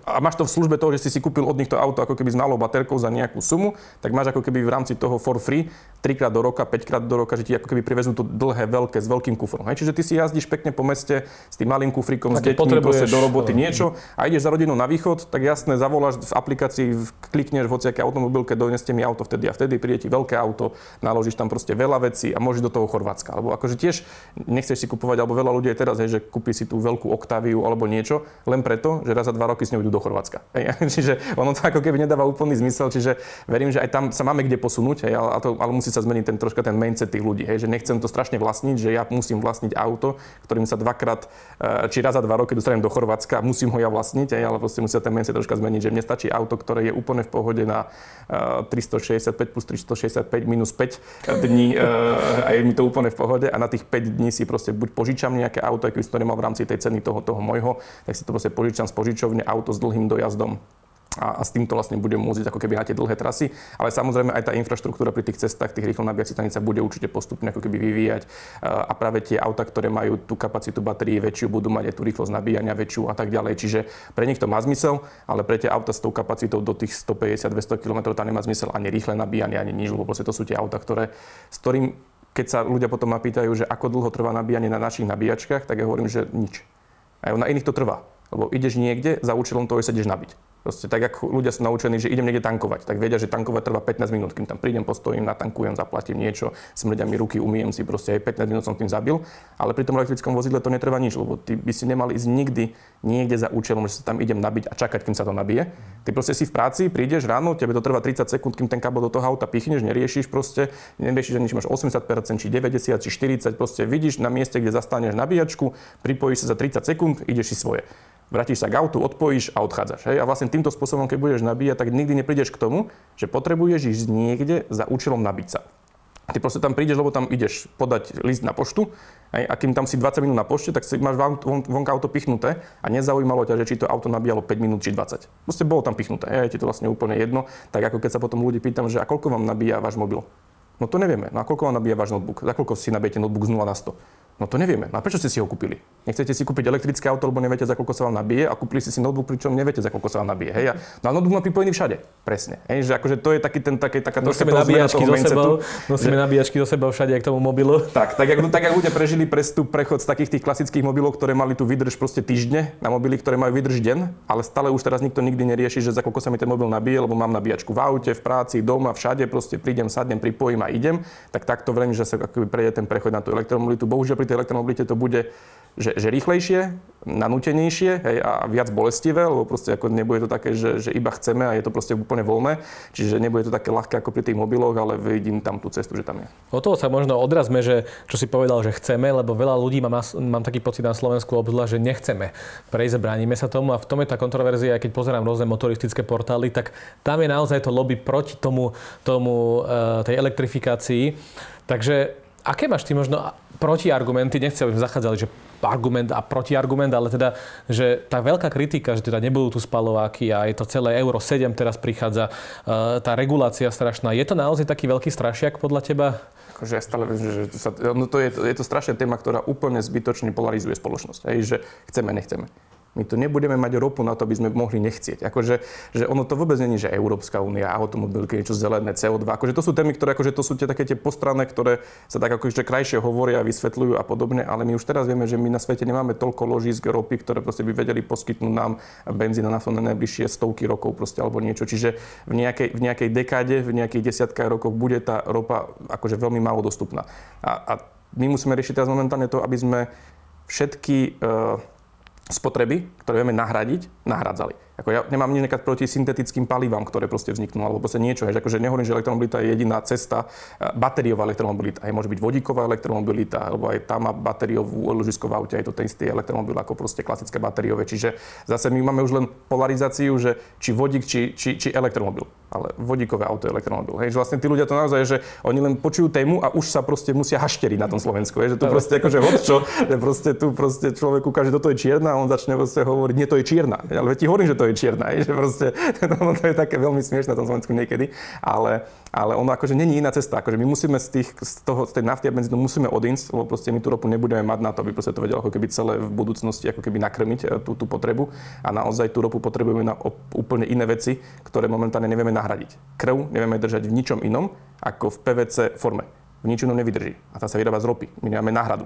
a máš to v službe toho, že si si kúpil od nich to auto ako keby s malou baterkou za nejakú sumu, tak máš ako keby v rámci toho for free trikrát do roka, 5 krát do roka, že ti ako keby privezú to dlhé, veľké, s veľkým kufrom. Hej? Čiže ty si jazdíš pekne po meste s tým malým kufrikom, s deťmi, proste do roboty no. niečo a ideš za rodinou na východ, tak jasne zavoláš v aplikácii, klikneš v hociaké automobilke, doneste mi auto vtedy a vtedy, príde ti veľké auto, naložíš tam proste veľa vecí a môžeš do toho Chorvátska. Alebo akože tiež nechceš si kupovať, alebo veľa ľudí aj teraz, hej, že kúpi si tú veľkú Octaviu alebo niečo, len preto, že raz za dva roky s ňou idú do Chorvátska. Čiže ono to ako keby nedáva úplný zmysel, čiže verím, že aj tam sa máme kde posunúť, hej, ale, to, ale musí sa zmeniť ten troška ten mindset tých ľudí, hej, že nechcem to strašne vlastniť, že ja musím vlastniť auto, ktorým sa dvakrát, eh, či raz za dva roky dostanem do Chorvátska, musím ho ja vlastniť, hej, ale proste musí ten mindset troška zmeniť, že mne stačí auto, ktoré je úplne v pohode na 365 eh, plus 365 minus 5 dní eh, a je mi to úplne v pohode a na tých 5 dní si proste buď požičam nejaké auto, ak by som to nemal v rámci tej ceny toho, toho môjho, tak si to proste požičam z požičovne auto s dlhým dojazdom a, a s týmto vlastne budem môcť ako keby na tie dlhé trasy. Ale samozrejme aj tá infraštruktúra pri tých cestách, tých rýchlo nabíjacích staníc sa bude určite postupne ako keby vyvíjať a práve tie auta, ktoré majú tú kapacitu batérií väčšiu, budú mať aj tú rýchlosť nabíjania väčšiu a tak ďalej. Čiže pre nich to má zmysel, ale pre tie auta s tou kapacitou do tých 150-200 km tam nemá zmysel ani rýchle nabíjanie, ani nič, lebo to sú tie auta, ktoré, s ktorým keď sa ľudia potom ma pýtajú, že ako dlho trvá nabíjanie na našich nabíjačkách, tak ja hovorím, že nič. Aj na iných to trvá. Lebo ideš niekde za účelom toho, že sa ideš nabiť. Proste tak, ako ľudia sú naučení, že idem niekde tankovať, tak vedia, že tankovať trvá 15 minút, kým tam prídem, postojím, natankujem, zaplatím niečo, smrďa mi ruky, umiem si, proste aj 15 minút som tým zabil. Ale pri tom elektrickom vozidle to netrvá nič, lebo ty by si nemali ísť nikdy niekde za účelom, že sa tam idem nabiť a čakať, kým sa to nabije. Ty proste si v práci, prídeš ráno, tebe to trvá 30 sekúnd, kým ten kabel do toho auta pichneš, neriešiš proste, neriešiš ani, či máš 80%, či 90, či 40, proste vidíš na mieste, kde zastaneš nabíjačku, pripojíš sa za 30 sekúnd, ideš si svoje vrátiš sa k autu, odpojíš a odchádzaš. Hej? A vlastne týmto spôsobom, keď budeš nabíjať, tak nikdy neprídeš k tomu, že potrebuješ ísť niekde za účelom nabiť sa. Ty proste tam prídeš, lebo tam ideš podať list na poštu hej, a kým tam si 20 minút na pošte, tak si máš von, von, vonka auto pichnuté a nezaujímalo ťa, že či to auto nabíjalo 5 minút či 20. Proste bolo tam pichnuté, je ti to vlastne úplne jedno. Tak ako keď sa potom ľudí pýtam, že a koľko vám nabíja váš mobil? No to nevieme. No a koľko vám nabíja váš notebook? Za koľko si nabijete notebook z 0 na 100? No to nevieme. No a prečo ste si ho kúpili? Nechcete si kúpiť elektrické auto, lebo neviete, za koľko sa vám nabije a kúpili ste si notebook, pričom neviete, za koľko sa vám nabije. Hej? No a notebook má pripojený všade. Presne. Hej? Že akože to je taký ten, taký, taká nosíme nabíjačky do sebou, nosíme že... nabíjačky do sebou všade, k tomu mobilu. Tak, tak, jak, tak jak ľudia prežili prestup, prechod z takých tých klasických mobilov, ktoré mali tu vydrž proste týždne, na mobily, ktoré majú vydrž deň, ale stále už teraz nikto nikdy nerieši, že za koľko sa mi ten mobil nabije, lebo mám nabíjačku v aute, v práci, doma, všade, proste prídem, sadnem, pripojím a idem. Tak takto vrem, že sa akoby prejde ten prechod na tú elektromobilitu. Bohužiaľ pri tej elektromobilite to bude že, že rýchlejšie, nanútenejšie hej, a viac bolestivé, lebo proste ako nebude to také, že, že iba chceme a je to proste úplne voľné. Čiže nebude to také ľahké ako pri tých mobiloch, ale vidím tam tú cestu, že tam je. O toho sa možno odrazme, že čo si povedal, že chceme, lebo veľa ľudí mám, mám taký pocit na Slovensku obzvlášť, že nechceme prejsť, bránime sa tomu a v tom je tá kontroverzia, keď pozerám rôzne motoristické portály, tak tam je naozaj to lobby proti tomu, tomu uh, tej elektrifikácii. Takže aké máš ty možno protiargumenty, nechcem, aby sme zachádzali, že argument a protiargument, ale teda, že tá veľká kritika, že teda nebudú tu spalováky a je to celé Euro 7 teraz prichádza, e, tá regulácia strašná. Je to naozaj taký veľký strašiak podľa teba? Akože ja stále viem, že to, sa, no to je, je to strašná téma, ktorá úplne zbytočne polarizuje spoločnosť. Hej, že chceme, nechceme. My tu nebudeme mať ropu na to, aby sme mohli nechcieť. Akože, že ono to vôbec není, že Európska únia, automobilky, niečo zelené, CO2. Akože to sú témy, ktoré akože to sú tie také tie postranné, ktoré sa tak akože krajšie hovoria, vysvetľujú a podobne, ale my už teraz vieme, že my na svete nemáme toľko ložísk ropy, ktoré proste by vedeli poskytnúť nám benzín na na najbližšie stovky rokov proste alebo niečo. Čiže v nejakej, v nejakej dekáde, v nejakých desiatkách rokov bude tá ropa akože veľmi málo dostupná. A, a my musíme riešiť teraz momentálne to, aby sme všetky uh, spotreby, ktoré vieme nahradiť, nahradzali. Ako ja nemám nič proti syntetickým palivám, ktoré proste vzniknú, alebo proste niečo. Že akože nehovorím, že elektromobilita je jediná cesta. E, batériová elektromobilita, aj môže byť vodíková elektromobilita, alebo aj tam má batériovú ložisko v aute, aj to ten istý elektromobil ako proste klasické batériové. Čiže zase my máme už len polarizáciu, že či vodík, či, či, či elektromobil. Ale vodíkové auto, elektromobil. Hej, že vlastne tí ľudia to naozaj, že oni len počujú tému a už sa proste musia hašteriť na tom Slovensku. Hej, že tu proste akože čo, že proste tu proste človek ukáže, že toto je čierna a on začne proste hovoriť, nie to je čierna. Ale ti hovorím, že to je čierna, že proste, no, to je také veľmi smiešne na tom Slovensku niekedy, ale, ale ono akože není iná cesta, akože my musíme z, tých, z, toho, z tej nafty a benzínu musíme odísť, lebo proste my tú ropu nebudeme mať na to, aby proste to vedelo ako keby celé v budúcnosti ako keby nakrmiť e, tú, tú potrebu a naozaj tú ropu potrebujeme na úplne iné veci, ktoré momentálne nevieme nahradiť. Krv nevieme držať v ničom inom ako v PVC forme. V ničom nevydrží a tá sa vyrába z ropy. My nemáme náhradu.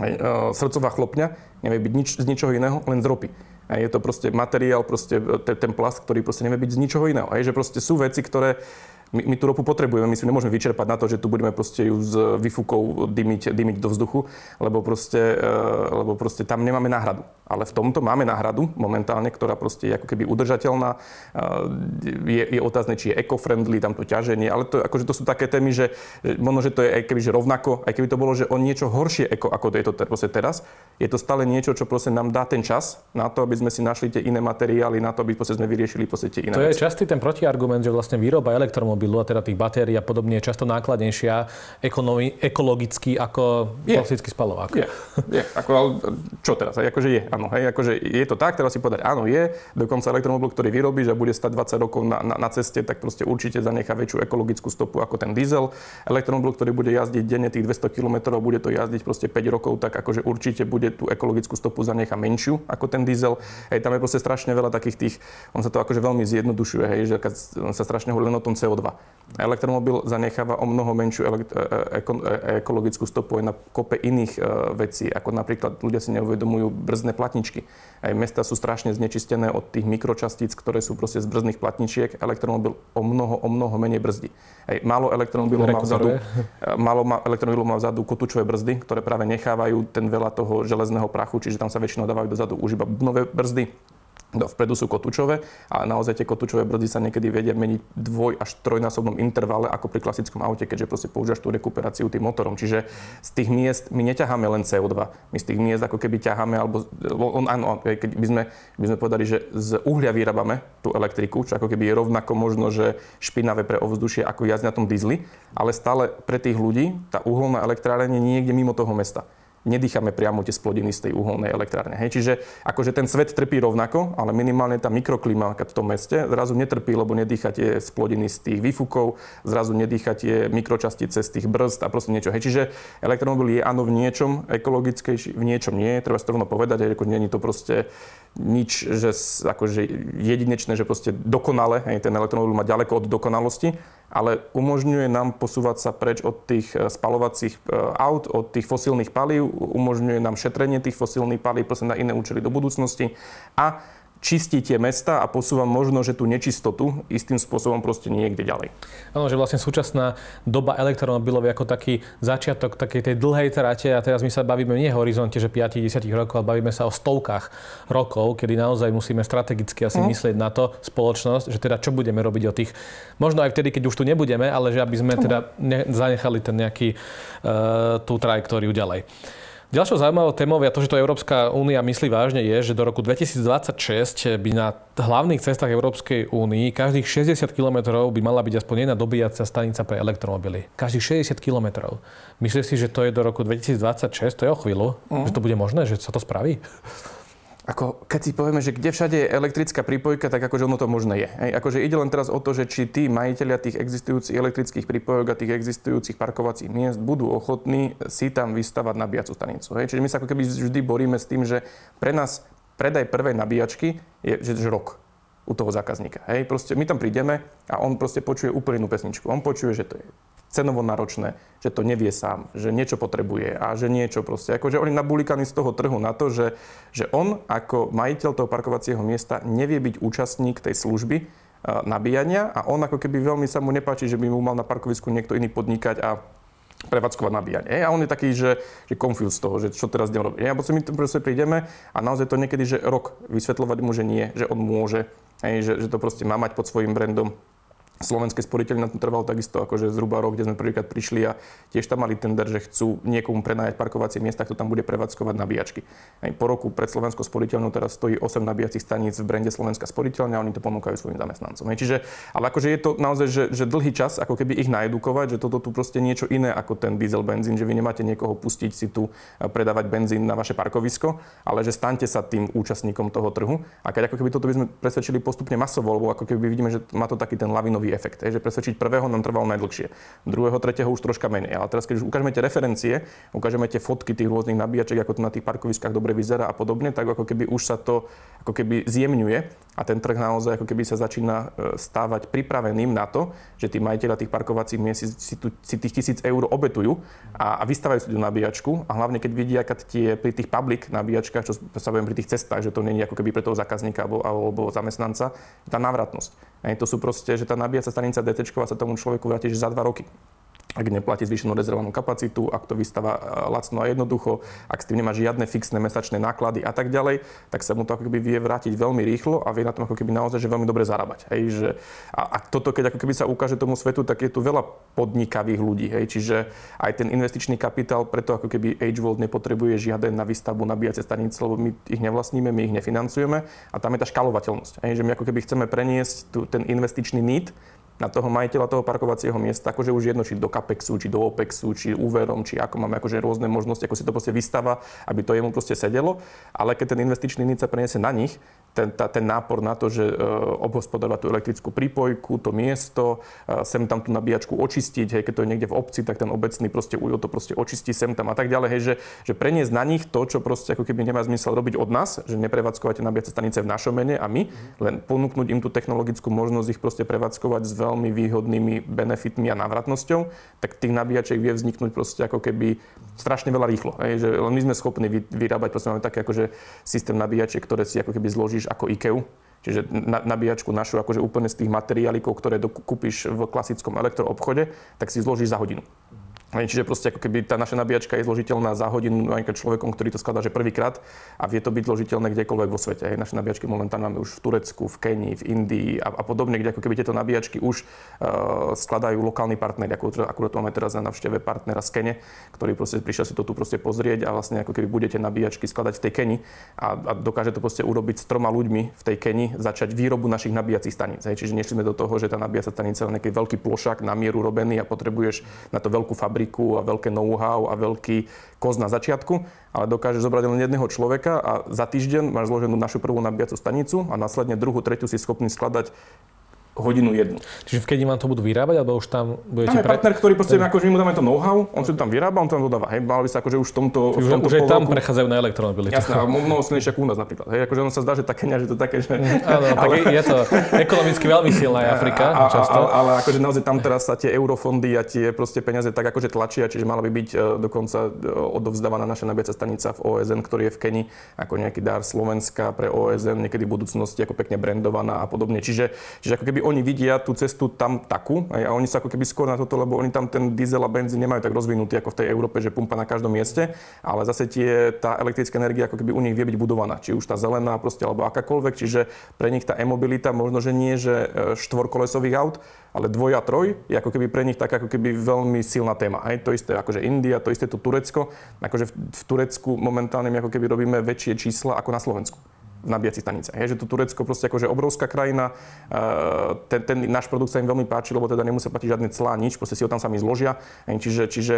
E, srdcová chlopňa nevie byť nič, z ničoho iného, len z ropy. A je to proste materiál, proste ten plast, ktorý proste nevie byť z ničoho iného. Hej, že proste sú veci, ktoré my, my tú ropu potrebujeme, my si nemôžeme vyčerpať na to, že tu budeme proste ju s výfukou dymiť, dymiť do vzduchu, lebo proste, e, lebo proste tam nemáme náhradu. Ale v tomto máme náhradu momentálne, ktorá proste je ako keby udržateľná. E, je, je otázne, či je eco-friendly, tam to ťaženie, ale to, akože to sú také témy, že, možno, že to je aj keby že rovnako, aj keby to bolo, že o niečo horšie eko, ako je to proste teraz, je to stále niečo, čo proste nám dá ten čas na to, aby sme si našli tie iné materiály, na to, aby proste sme vyriešili proste tie iné To veci. je častý ten protiargument, že vlastne výroba elektromobilov automobilu a teda tých batérií a podobne je často nákladnejšia ekonomi, ekologicky ako je. klasický spalovák. Je, je. Ako, čo teraz? Akože je, áno. Hej, akože je to tak, teraz si povedať, áno, je. Dokonca elektromobil, ktorý vyrobí, že bude stať 20 rokov na, na, na ceste, tak proste určite zanechá väčšiu ekologickú stopu ako ten diesel. Elektromobil, ktorý bude jazdiť denne tých 200 km, bude to jazdiť proste 5 rokov, tak akože určite bude tú ekologickú stopu zanecha menšiu ako ten diesel. Hej, tam je proste strašne veľa takých tých, on sa to akože veľmi zjednodušuje, hej, že sa strašne hovorí len o tom CO2. Elektromobil zanecháva o mnoho menšiu e, e, e, ekologickú stopu aj na kope iných vecí, ako napríklad ľudia si neuvedomujú brzdné platničky. Aj mesta sú strašne znečistené od tých mikročastíc, ktoré sú proste z brzdných platničiek. Elektromobil o mnoho, o mnoho menej brzdí. Aj málo elektromobilov má vzadu, málo má elektromobilov má vzadu kotúčové brzdy, ktoré práve nechávajú ten veľa toho železného prachu, čiže tam sa väčšinou dávajú dozadu už iba nové brzdy Vpredu sú kotúčové a naozaj tie kotúčové brzdy sa niekedy vedia meniť dvoj až trojnásobnom intervale ako pri klasickom aute, keďže proste používaš tú rekuperáciu tým motorom. Čiže z tých miest my neťaháme len CO2, my z tých miest ako keby ťaháme, alebo on, áno, keď by sme, by sme povedali, že z uhlia vyrábame tú elektriku, čo ako keby je rovnako možno, že špinavé pre ovzdušie ako jazd na tom dizli, ale stále pre tých ľudí tá uholná elektrárne je niekde mimo toho mesta nedýchame priamo tie splodiny z tej uholnej elektrárne. Hej. Čiže akože ten svet trpí rovnako, ale minimálne tá mikroklíma v tom meste zrazu netrpí, lebo nedýchate splodiny z tých výfukov, zrazu nedýchate mikročastice z tých brzd a proste niečo. Hej. Čiže elektromobil je áno v niečom ekologickejší, v niečom nie, treba si to rovno povedať, ako nie je to proste nič, že akože jedinečné, že proste dokonale, hej, ten elektromobil má ďaleko od dokonalosti, ale umožňuje nám posúvať sa preč od tých e, spalovacích e, aut, od tých fosílnych palív, umožňuje nám šetrenie tých fosílnych palív proste na iné účely do budúcnosti. A čistí tie mesta a posúva možno, že tú nečistotu istým spôsobom proste niekde ďalej. Áno, že vlastne súčasná doba elektromobilov je ako taký začiatok takej tej dlhej trate a teraz my sa bavíme nie v horizonte, že 5-10 rokov, ale bavíme sa o stovkách rokov, kedy naozaj musíme strategicky asi mm. myslieť na to spoločnosť, že teda čo budeme robiť o tých, možno aj vtedy, keď už tu nebudeme, ale že aby sme teda ne, zanechali ten nejaký, uh, tú trajektóriu ďalej. Ďalšou zaujímavou témou a to, že to Európska únia myslí vážne, je, že do roku 2026 by na hlavných cestách Európskej únii každých 60 km by mala byť aspoň jedna dobíjacia stanica pre elektromobily. Každých 60 km. Myslíš si, že to je do roku 2026? To je o chvíľu? Uh-huh. Že to bude možné? Že sa to spraví? Ako keď si povieme, že kde všade je elektrická prípojka, tak akože ono to možné je. Hej. Akože ide len teraz o to, že či tí majiteľia tých existujúcich elektrických prípojok a tých existujúcich parkovacích miest budú ochotní si tam vystavať nabíjacú stanicu. Hej. Čiže my sa ako keby vždy boríme s tým, že pre nás predaj prvej nabíjačky je že, že rok u toho zákazníka. Hej, proste my tam prídeme a on proste počuje úplne inú pesničku. On počuje, že to je cenovo náročné, že to nevie sám, že niečo potrebuje a že niečo proste. Akože oni nabulikaní z toho trhu na to, že, že on ako majiteľ toho parkovacieho miesta nevie byť účastník tej služby uh, nabíjania a on ako keby veľmi sa mu nepáči, že by mu mal na parkovisku niekto iný podnikať a prevádzkovať nabíjanie. A on je taký, že, že confused z toho, že čo teraz idem robiť. A potom my proste prídeme a naozaj to niekedy, že rok vysvetľovať mu, že nie, že on môže, že, že to proste má mať pod svojim brandom Slovenské sporiteľne na tom trvalo takisto akože zhruba rok, kde sme prvýkrát prišli a tiež tam mali tender, že chcú niekomu prenajať parkovacie miesta, kto tam bude prevádzkovať nabíjačky. Aj po roku pred Slovenskou sporiteľnou teraz stojí 8 nabíjacích staníc v brende Slovenská sporiteľňa a oni to ponúkajú svojim zamestnancom. Aj, čiže, ale akože je to naozaj, že, že dlhý čas, ako keby ich naedukovať, že toto tu proste niečo iné ako ten diesel benzín, že vy nemáte niekoho pustiť si tu predávať benzín na vaše parkovisko, ale že staňte sa tým účastníkom toho trhu. A keď ako keby toto by sme presvedčili postupne masovo, lebo ako keby vidíme, že má to taký ten lavinový efekt. Je, že presvedčiť prvého nám trvalo najdlhšie, druhého, tretieho už troška menej. Ale teraz, keď už ukážeme tie referencie, ukážeme tie fotky tých rôznych nabíjačiek, ako to na tých parkoviskách dobre vyzerá a podobne, tak ako keby už sa to ako keby zjemňuje a ten trh naozaj ako keby sa začína e, stávať pripraveným na to, že tí majiteľa tých parkovacích miest si, tu, si tých tisíc eur obetujú a, a vystávajú si tú nabíjačku a hlavne keď vidia, aká tie pri tých public nabíjačkách, čo sa poviem pri tých cestách, že to nie je ako keby pre toho zákazníka alebo, alebo zamestnanca, tá návratnosť. Aj to sú proste, že tá nabíjacia stanica DT sa tomu človeku vráti že za dva roky ak neplatí zvýšenú rezervovanú kapacitu, ak to vystáva e, lacno a jednoducho, ak s tým nemá žiadne fixné mesačné náklady a tak ďalej, tak sa mu to ako keby vie vrátiť veľmi rýchlo a vie na tom ako keby naozaj že veľmi dobre zarábať. Hej, že, a, a toto, keď ako keby sa ukáže tomu svetu, tak je tu veľa podnikavých ľudí. Hej, čiže aj ten investičný kapitál, preto ako keby AgeWorld nepotrebuje žiaden na výstavbu nabíjacie stanice, lebo my ich nevlastníme, my ich nefinancujeme a tam je tá škalovateľnosť. Hej, že my ako keby chceme preniesť tu, ten investičný need na toho majiteľa toho parkovacieho miesta, akože už jedno, či do Capexu, či do Opexu, či úverom, či ako máme akože rôzne možnosti, ako si to proste vystáva, aby to jemu proste sedelo. Ale keď ten investičný níd sa preniesie na nich, ten, tá, ten nápor na to, že e, obhospodarovať tú elektrickú prípojku, to miesto, e, sem tam tú nabíjačku očistiť, hej, keď to je niekde v obci, tak ten obecný proste ujo to proste očistí sem tam a tak ďalej, hej, že, že preniesť na nich to, čo proste ako keby nemá zmysel robiť od nás, že neprevádzkovať nabíjace stanice v našom mene a my, len ponúknuť im tú technologickú možnosť ich proste prevádzkovať s veľmi výhodnými benefitmi a návratnosťou, tak tých nabíjačiek vie vzniknúť proste ako keby strašne veľa rýchlo. Hej, že len my sme schopní vyrábať, proste máme také akože systém nabíjačiek, ktoré si ako keby zloží kúpiš ako IKEA, čiže nabíjačku našu akože úplne z tých materiálikov, ktoré kúpiš v klasickom elektroobchode, tak si zložíš za hodinu. Čiže proste ako keby tá naša nabíjačka je zložiteľná za hodinu napríklad človekom, ktorý to skladá že prvýkrát a vie to byť zložiteľné kdekoľvek vo svete. Hej. Naše nabíjačky momentálne máme už v Turecku, v Kenii, v Indii a, a podobne, kde ako keby tieto nabíjačky už uh, skladajú lokálni partneri. Ako, akurát máme teraz na navšteve partnera z Kene, ktorý proste prišiel si to tu proste pozrieť a vlastne ako keby budete nabíjačky skladať v tej Keni a, a dokáže to proste urobiť s troma ľuďmi v tej Keni, začať výrobu našich nabíjacích staníc. Hej. Čiže nešli sme do toho, že tá nabíjacia stanica je nejaký veľký plošak na mieru robený a potrebuješ na to veľkú fabriku fabriku a veľké know-how a veľký koz na začiatku, ale dokáže zobrať len jedného človeka a za týždeň máš zloženú našu prvú nabíjacú stanicu a následne druhú, tretiu si schopný skladať hodinu jednu. Čiže v vám to budú vyrábať, alebo už tam budete... Máme pre... partner, ktorý proste, ten... akože my mu dáme to know-how, on si to tam vyrába, on tam dodáva. Hej, mal by sa akože už v tomto, už, v tomto už aj tam prechádzajú na elektromobilitu. Jasné, a mnoho silnejšie ako u nás napríklad. Hej, akože ono sa zdá, že Kenia, že to také, že... Áno, ale... tak je to ekonomicky veľmi silná je Afrika, a, a, často. Ale, ale, akože naozaj tam teraz sa tie eurofondy a tie proste peniaze tak akože tlačia, čiže mala by byť uh, dokonca uh, odovzdávaná naša nabíjacia stanica v OSN, ktorý je v Kenii ako nejaký dar Slovenska pre OSN, niekedy v budúcnosti ako pekne brandovaná a podobne. Čiže, čiže ako keby oni vidia tú cestu tam takú a oni sa ako keby skôr na toto, lebo oni tam ten diesel a benzín nemajú tak rozvinutý ako v tej Európe, že pumpa na každom mieste, ale zase tie, tá elektrická energia ako keby u nich vie byť budovaná, či už tá zelená proste alebo akákoľvek, čiže pre nich tá e-mobilita možno, že nie, že e, štvorkolesových aut, ale dvoj a troj je ako keby pre nich tak ako keby veľmi silná téma. Hej, to isté akože India, to isté to Turecko. Akože v, v Turecku momentálne my ako keby robíme väčšie čísla ako na Slovensku nabíjací stanice. Je, že to Turecko proste akože obrovská krajina, ten, ten náš produkt sa im veľmi páči, lebo teda nemusia platiť žiadne clá, nič, proste si ho tam sami zložia. Čiže, čiže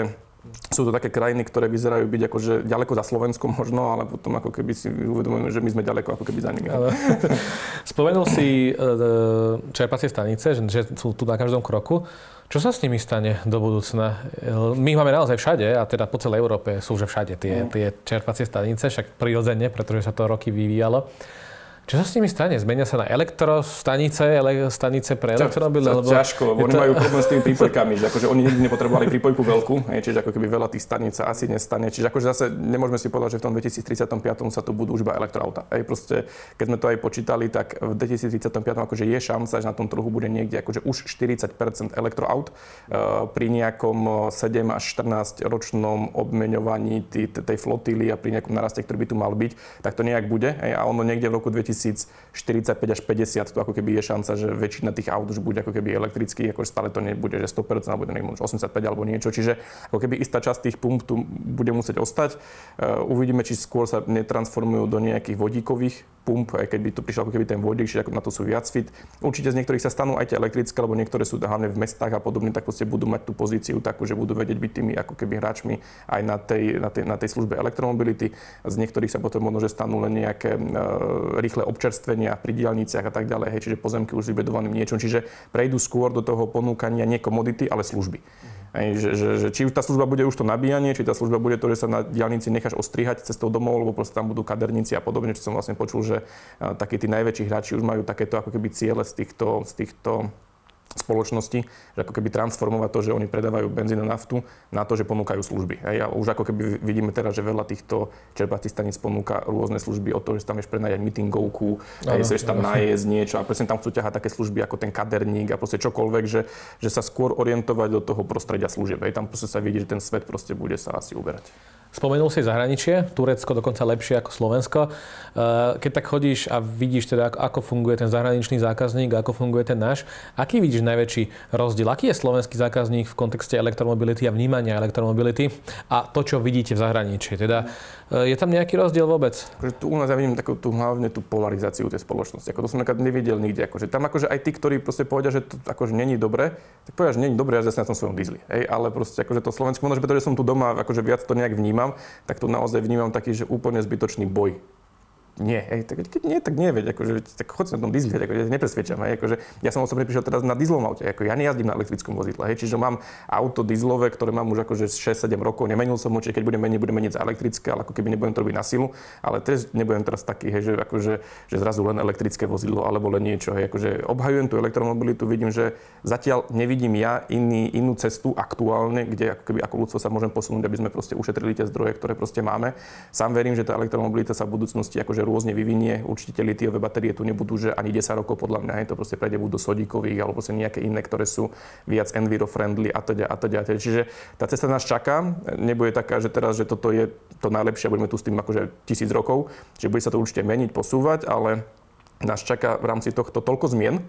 sú to také krajiny, ktoré vyzerajú byť akože ďaleko za Slovenskom možno, ale potom ako keby si uvedomujeme, že my sme ďaleko ako keby za nimi. Ale... Spomenul si uh, čerpacie stanice, že, sú tu na každom kroku. Čo sa s nimi stane do budúcna? My máme naozaj všade, a teda po celej Európe sú že všade tie, mm. tie čerpacie stanice, však prirodzene, pretože sa to roky vyvíjalo. Čo sa s nimi stane? Zmenia sa na elektrostanice, ele- stanice pre elektromobily? Lebo ťažko, lebo oni to... majú problém s tými prípojkami, že akože oni nikdy nepotrebovali prípojku veľkú, hej, čiže ako keby veľa tých staníc sa asi nestane. Čiže akože zase nemôžeme si povedať, že v tom 2035 sa tu budú už iba elektroauta. Hej, proste, keď sme to aj počítali, tak v 2035 akože je šanca, že na tom trhu bude niekde akože už 40% elektroaut uh, pri nejakom 7 až 14 ročnom obmeňovaní tej, tej flotily a pri nejakom naraste, ktorý by tu mal byť, tak to nejak bude. Hej, a ono niekde v roku 2000 2045 až 50, to ako keby je šanca, že väčšina tých aut už bude ako keby elektrický, ako stále to nebude, že 100%, alebo bude 85 alebo niečo. Čiže ako keby istá časť tých pump tu bude musieť ostať. Uh, uvidíme, či skôr sa netransformujú do nejakých vodíkových pump, aj keď by to prišiel ako keby ten vodík, čiže na to sú viac fit. Určite z niektorých sa stanú aj tie elektrické, lebo niektoré sú hlavne v mestách a podobne, tak proste budú mať tú pozíciu takú, že budú vedieť byť tými ako keby hráčmi aj na tej, na tej, na tej službe elektromobility. Z niektorých sa potom možno, že stanú len nejaké uh, rýchle občerstvenia pri diálniciach a tak ďalej, hej, čiže pozemky už vybudovaným niečom, čiže prejdú skôr do toho ponúkania nie komodity, ale služby. Aj, že, že, že, či tá služba bude už to nabíjanie, či tá služba bude to, že sa na diálnici necháš ostrihať cestou domov, lebo proste tam budú kaderníci a podobne, čo som vlastne počul, že takí tí najväčší hráči už majú takéto ako keby ciele z týchto, z týchto spoločnosti, že ako keby transformovať to, že oni predávajú benzín a naftu na to, že ponúkajú služby. Hej. A už ako keby vidíme teraz, že veľa týchto čerpacích staníc ponúka rôzne služby o to, že tam vieš prenajať meetingovku, že tam najesť niečo a presne tam chcú ťahať také služby ako ten kaderník a proste čokoľvek, že, že sa skôr orientovať do toho prostredia služieb. Hej. Tam proste sa vidí, že ten svet proste bude sa asi uberať. Spomenul si zahraničie, Turecko dokonca lepšie ako Slovensko. Eh, keď tak chodíš a vidíš teda, ako funguje ten zahraničný zákazník, ako funguje ten náš, aký vidíš najväčší rozdiel? Aký je slovenský zákazník v kontexte elektromobility a vnímania elektromobility a to, čo vidíte v zahraničí? Teda je tam nejaký rozdiel vôbec? Že tu u nás ja vidím takú tú, hlavne tú polarizáciu tej spoločnosti. Ako to som nevidel nikde. Akože tam akože aj tí, ktorí proste povedia, že to akože není dobre, tak povedia, že není dobre, ja zase na tom svojom diesli. Hej, ale proste akože to Slovensko, možno, že preto, že som tu doma, akože viac to nejak vnímam, tak to naozaj vnímam taký, že úplne zbytočný boj nie, hej, tak keď nie, tak nie, veď, akože, tak choď na tom diesli, akože, ja nepresvedčam, hej, akože, ja som osobne prišiel teraz na dieslovom aute, ako ja nejazdím na elektrickom vozidle, hej, čiže mám auto dieslové, ktoré mám už akože 6-7 rokov, nemenil som ho, čiže keď budem meniť, budem meniť za elektrické, ale ako keby nebudem to robiť na silu, ale teraz nebudem teraz taký, hej, že, akože, že zrazu len elektrické vozidlo alebo len niečo, hej, akože obhajujem tú elektromobilitu, vidím, že zatiaľ nevidím ja iný, inú cestu aktuálne, kde ako keby ako ľudstvo sa môžem posunúť, aby sme proste ušetrili tie zdroje, ktoré proste máme. Sám verím, že tá elektromobilita sa v budúcnosti akože rôzne vyvinie, určite litiové batérie tu nebudú, že ani 10 rokov podľa mňa, hej, to proste prejde do sodíkových alebo proste nejaké iné, ktoré sú viac enviro-friendly a teda a teda. Čiže tá cesta nás čaká, nebude taká, že teraz, že toto je to najlepšie a budeme tu s tým akože tisíc rokov, že bude sa to určite meniť, posúvať, ale nás čaká v rámci tohto toľko zmien,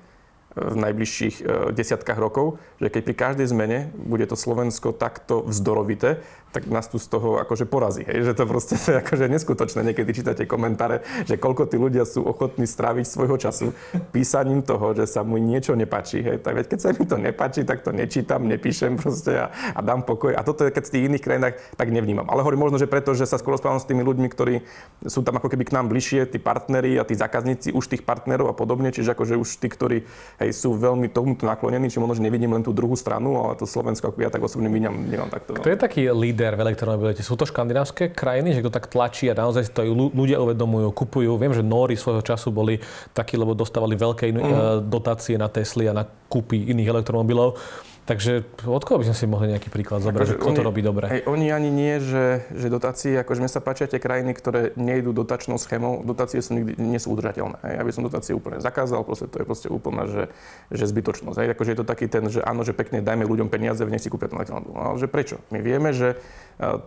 v najbližších e, desiatkách rokov, že keď pri každej zmene bude to Slovensko takto vzdorovité, tak nás tu z toho akože porazí. Hej? Že to proste to je akože neskutočné. Niekedy čítate komentáre, že koľko tí ľudia sú ochotní stráviť svojho času písaním toho, že sa mu niečo nepáči. Hej? Tak veď keď sa mi to nepáči, tak to nečítam, nepíšem proste a, a dám pokoj. A toto je, keď v tých iných krajinách tak nevnímam. Ale hovorím možno, že preto, že sa skoro spávam s tými ľuďmi, ktorí sú tam ako keby k nám bližšie, tí partneri a tí zákazníci už tých partnerov a podobne. Čiže akože už tí, ktorí hej, sú veľmi tomuto naklonení, či možno, nevidím len tú druhú stranu, ale to Slovensko, ako ja tak osobne vidím, nemám takto. Kto je taký líder v elektromobilite? Sú to škandinávské krajiny, že kto tak tlačí a naozaj si to ľudia uvedomujú, kupujú. Viem, že Nóri svojho času boli takí, lebo dostávali veľké mm. dotácie na Tesly a na kúpy iných elektromobilov. Takže od koho by sme si mohli nejaký príklad zobrať, akože kto to robí dobre? Hej, oni ani nie, že, že dotácie, akože mne sa páčia tie krajiny, ktoré nejdú dotačnou schémou, dotácie sú nikdy, nie sú udržateľné. Hej. Aby som dotácie úplne zakázal, proste to je proste úplná, že, že zbytočnosť. Hej. Akože je to taký ten, že áno, že pekne dajme ľuďom peniaze, nech si kúpia ten elektromobil. Ale že prečo? My vieme, že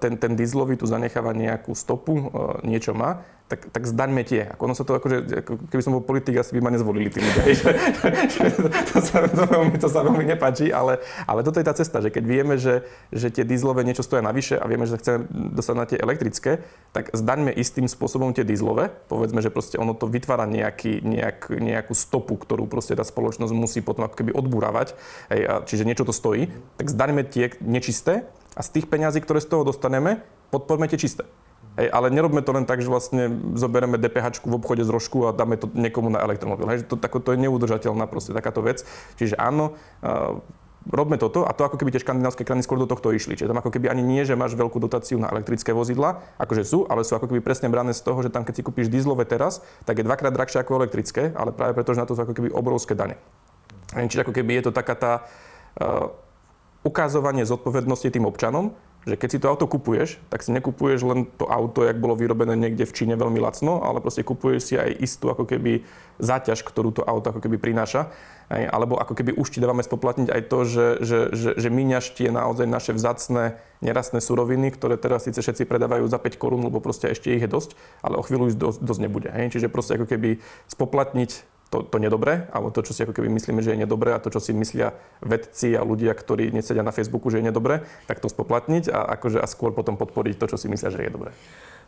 ten, ten dieselový tu zanecháva nejakú stopu, niečo má, tak, tak zdaňme tie. Ako ono sa to akože, ako keby som bol politik, asi by ma nezvolili tí ľudia. to, sa, to, veľmi, to sa veľmi nepáči, ale, ale toto je tá cesta, že keď vieme, že, že tie dieselové niečo stoja navyše a vieme, že chceme dostať na tie elektrické, tak zdaňme istým spôsobom tie dieselové. Povedzme, že proste ono to vytvára nejaký, nejak, nejakú stopu, ktorú proste tá spoločnosť musí potom ako keby odbúravať, čiže niečo to stojí, tak zdaňme tie nečisté a z tých peňazí, ktoré z toho dostaneme, podporme tie čisté. Hej, ale nerobme to len tak, že vlastne zoberieme DPH v obchode z rožku a dáme to niekomu na elektromobil. Hej, to, tako, to je neudržateľná proste takáto vec. Čiže áno, uh, robme toto a to ako keby tie škandinávské krajiny skôr do tohto išli. Čiže tam ako keby ani nie, že máš veľkú dotáciu na elektrické vozidla, akože sú, ale sú ako keby presne brané z toho, že tam keď si kúpiš dieselové teraz, tak je dvakrát drahšie ako elektrické, ale práve preto, že na to sú ako keby obrovské dane. Čiže ako keby je to taká tá uh, ukazovanie zodpovednosti tým občanom, že keď si to auto kupuješ, tak si nekupuješ len to auto, jak bolo vyrobené niekde v Číne veľmi lacno, ale proste kupuješ si aj istú ako keby záťaž, ktorú to auto ako keby prináša. Aj, alebo ako keby už ti dávame spoplatniť aj to, že, že, že, že míňaš tie naozaj naše vzácne nerastné suroviny, ktoré teraz síce všetci predávajú za 5 korún, lebo proste ešte ich je dosť, ale o chvíľu už dosť, dosť nebude. Hej? Čiže proste ako keby spoplatniť to, to nedobré, alebo to, čo si ako keby myslíme, že je nedobré a to, čo si myslia vedci a ľudia, ktorí nesedia na Facebooku, že je nedobré, tak to spoplatniť a, akože, a skôr potom podporiť to, čo si myslia, že je dobré.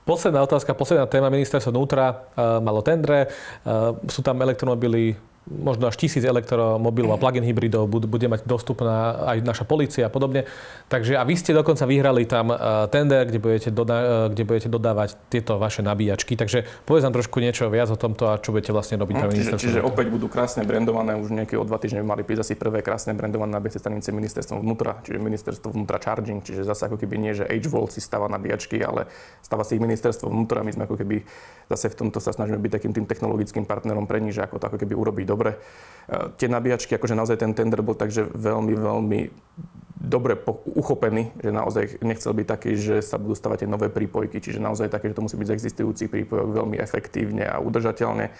Posledná otázka, posledná téma. Ministerstvo vnútra uh, malo tendre, uh, sú tam elektromobily možno až tisíc elektromobilov a plug-in hybridov bude mať dostupná aj naša policia a podobne. Takže a vy ste dokonca vyhrali tam e, tender, kde budete, doda- e, kde budete dodávať tieto vaše nabíjačky. Takže povedz nám trošku niečo viac o tomto a čo budete vlastne robiť no, čiže, čiže opäť budú krásne brandované, už nejaké o dva týždne mali prísť asi prvé krásne brandované nabíjacie stanice ministerstvom vnútra, čiže ministerstvo vnútra charging, čiže zase ako keby nie, že H-Volt si stáva nabíjačky, ale stáva si ich ministerstvo vnútra. My sme ako keby zase v tomto sa snažíme byť takým tým technologickým partnerom pre nich, že ako to ako keby urobiť dobre. E, tie nabíjačky, akože naozaj ten tender bol takže veľmi, veľmi dobre uchopený, že naozaj nechcel byť taký, že sa budú stavať tie nové prípojky, čiže naozaj také, že to musí byť z existujúci prípojok veľmi efektívne a udržateľne. E,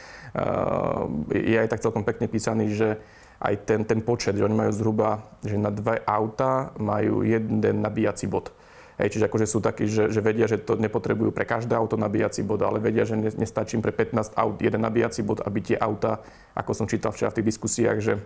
je aj tak celkom pekne písaný, že aj ten, ten počet, že oni majú zhruba, že na dve auta majú jeden nabíjací bod. Hej, čiže akože sú takí, že, že vedia, že to nepotrebujú pre každé auto nabíjací bod, ale vedia, že nestačí im pre 15 aut jeden nabíjací bod, aby tie auta, ako som čítal včera v tých diskusiách, že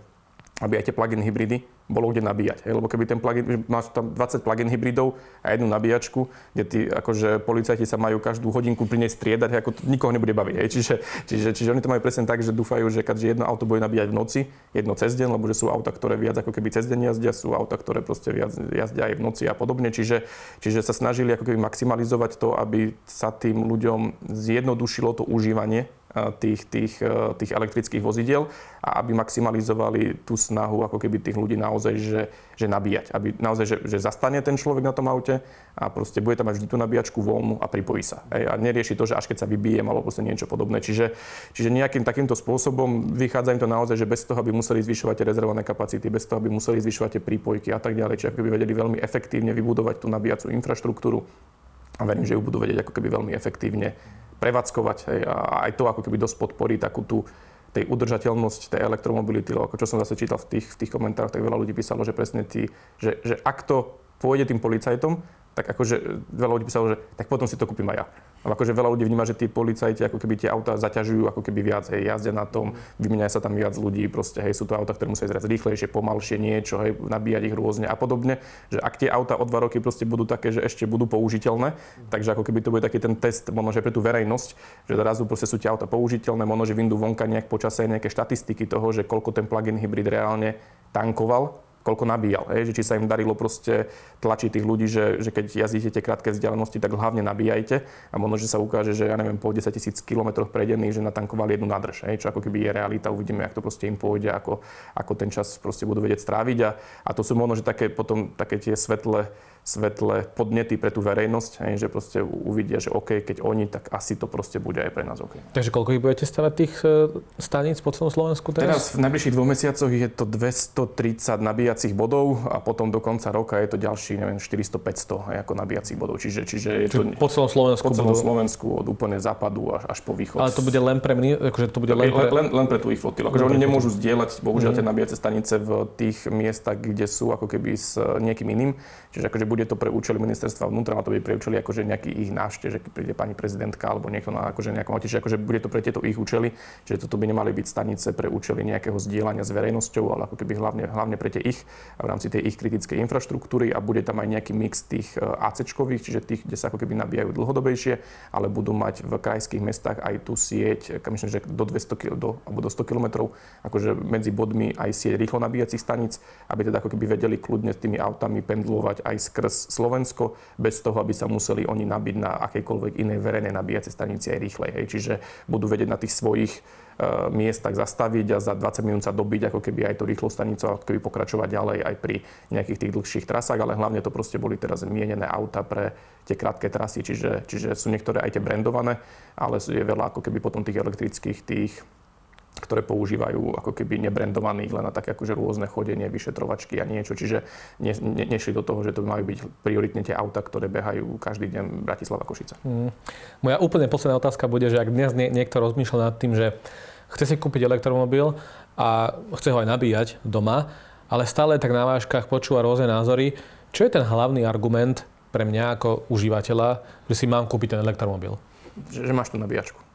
aby aj tie plug-in hybridy bolo kde nabíjať. Hej? Lebo keby ten plug-in, máš tam 20 plug-in hybridov a jednu nabíjačku, kde tí akože policajti sa majú každú hodinku pri nej striedať, ako to nikoho nebude baviť. Hej? Čiže, čiže, čiže, oni to majú presne tak, že dúfajú, že keďže jedno auto bude nabíjať v noci, jedno cez deň, lebo že sú auta, ktoré viac ako keby cez deň jazdia, sú auta, ktoré proste viac jazdia aj v noci a podobne. Čiže, čiže sa snažili ako keby maximalizovať to, aby sa tým ľuďom zjednodušilo to užívanie tých, tých, e, tých elektrických vozidiel a aby maximalizovali tú snahu ako keby tých ľudí naozaj, že, že nabíjať. Aby naozaj, že, že zastane ten človek na tom aute a proste bude tam mať vždy tú nabíjačku voľnú a pripojí sa. Hej, a nerieši to, že až keď sa vybijem alebo proste niečo podobné. Čiže, čiže nejakým takýmto spôsobom vychádza im to naozaj, že bez toho, aby museli zvyšovať tie rezervované kapacity, bez toho, aby museli zvyšovať tie prípojky a tak ďalej, čiže by vedeli veľmi efektívne vybudovať tú nabíjacú infraštruktúru a verím, že ju budú vedieť ako keby veľmi efektívne prevádzkovať. Hej, a aj to ako keby dosť podporí takú tú tej udržateľnosť tej elektromobility, lebo ako čo som zase čítal v tých, v tých komentároch, tak veľa ľudí písalo, že presne tí, že, že ak to pôjde tým policajtom, tak akože veľa ľudí písalo, že tak potom si to kúpim aj ja. Ale akože veľa ľudí vníma, že tí policajti ako keby tie auta zaťažujú ako keby viac, hej, jazdia na tom, vymieňajú sa tam viac ľudí, proste, hej, sú to auta, ktoré musia ísť rýchlejšie, pomalšie, niečo, hej, nabíjať ich rôzne a podobne. Že ak tie auta o dva roky proste budú také, že ešte budú použiteľné, takže ako keby to bude taký ten test, možno že pre tú verejnosť, že zrazu proste sú tie auta použiteľné, možno že vyndú vonka nejak počasie nejaké štatistiky toho, že koľko ten plug-in hybrid reálne tankoval koľko nabíjal. Hej? Že či sa im darilo proste tlačiť tých ľudí, že, že keď jazdíte tie krátke vzdialenosti, tak hlavne nabíjajte a možno, že sa ukáže, že ja neviem, po 10 tisíc kilometroch predených, že natankovali jednu nádrž. Hej? Čo ako keby je realita, uvidíme, ako to proste im pôjde, ako, ako ten čas proste budú vedieť stráviť a, a to sú možno, že také potom také tie svetlé svetle podnety pre tú verejnosť, hej, že proste uvidia, že OK, keď oni, tak asi to proste bude aj pre nás OK. Takže koľko ich budete stavať tých e, staníc po celom Slovensku teraz? Teraz v najbližších dvoch mesiacoch je to 230 nabíjacích bodov a potom do konca roka je to ďalší, neviem, 400-500 ako nabíjacích bodov. Čiže, čiže je to po celom Slovensku? Po celom budú... Slovensku od úplne západu až, až po východ. Ale to bude len pre mňa, akože to bude len pre... Len, len pre tú ich flotilu. Akože oni nemôžu zdieľať, bohužiaľ, tie mhm. nabíjacie stanice v tých miestach, kde sú ako keby s niekým iným. Čiže akože bude to pre účely ministerstva vnútra, má to byť pre účely akože nejaký ich návštev, že keď príde pani prezidentka alebo niekto na akože nejakom čiže akože bude to pre tieto ich účely, že toto by nemali byť stanice pre účely nejakého zdieľania s verejnosťou, ale ako keby hlavne, hlavne pre tie ich v rámci tej ich kritickej infraštruktúry a bude tam aj nejaký mix tých e, ACčkových, čiže tých, kde sa ako keby nabíjajú dlhodobejšie, ale budú mať v krajských mestách aj tú sieť, myslím, že do 200 do, alebo do 100 km, akože medzi bodmi aj sieť rýchlo nabíjacích staníc, aby teda ako keby vedeli kľudne s tými autami pendlovať aj skrz Slovensko, bez toho, aby sa museli oni nabiť na akejkoľvek inej verejnej nabíjacej stanici aj rýchlej. Hej. Čiže budú vedieť na tých svojich uh, miestach zastaviť a za 20 minút sa dobiť ako keby aj to rýchlo stanicu, ako keby pokračovať ďalej aj pri nejakých tých dlhších trasách, ale hlavne to proste boli teraz mienené auta pre tie krátke trasy, čiže, čiže sú niektoré aj tie brandované, ale je veľa ako keby potom tých elektrických tých ktoré používajú ako keby nebrandovaných len na také akože rôzne chodenie, vyšetrovačky a niečo. Čiže ne, ne, nešli do toho, že to majú byť prioritne tie auta, ktoré behajú každý deň Bratislava Košice. Mm. Moja úplne posledná otázka bude, že ak dnes nie, niekto rozmýšľa nad tým, že chce si kúpiť elektromobil a chce ho aj nabíjať doma, ale stále tak na váškach počúva rôzne názory, čo je ten hlavný argument pre mňa ako užívateľa, že si mám kúpiť ten elektromobil? Že, že máš tú nabíjačku.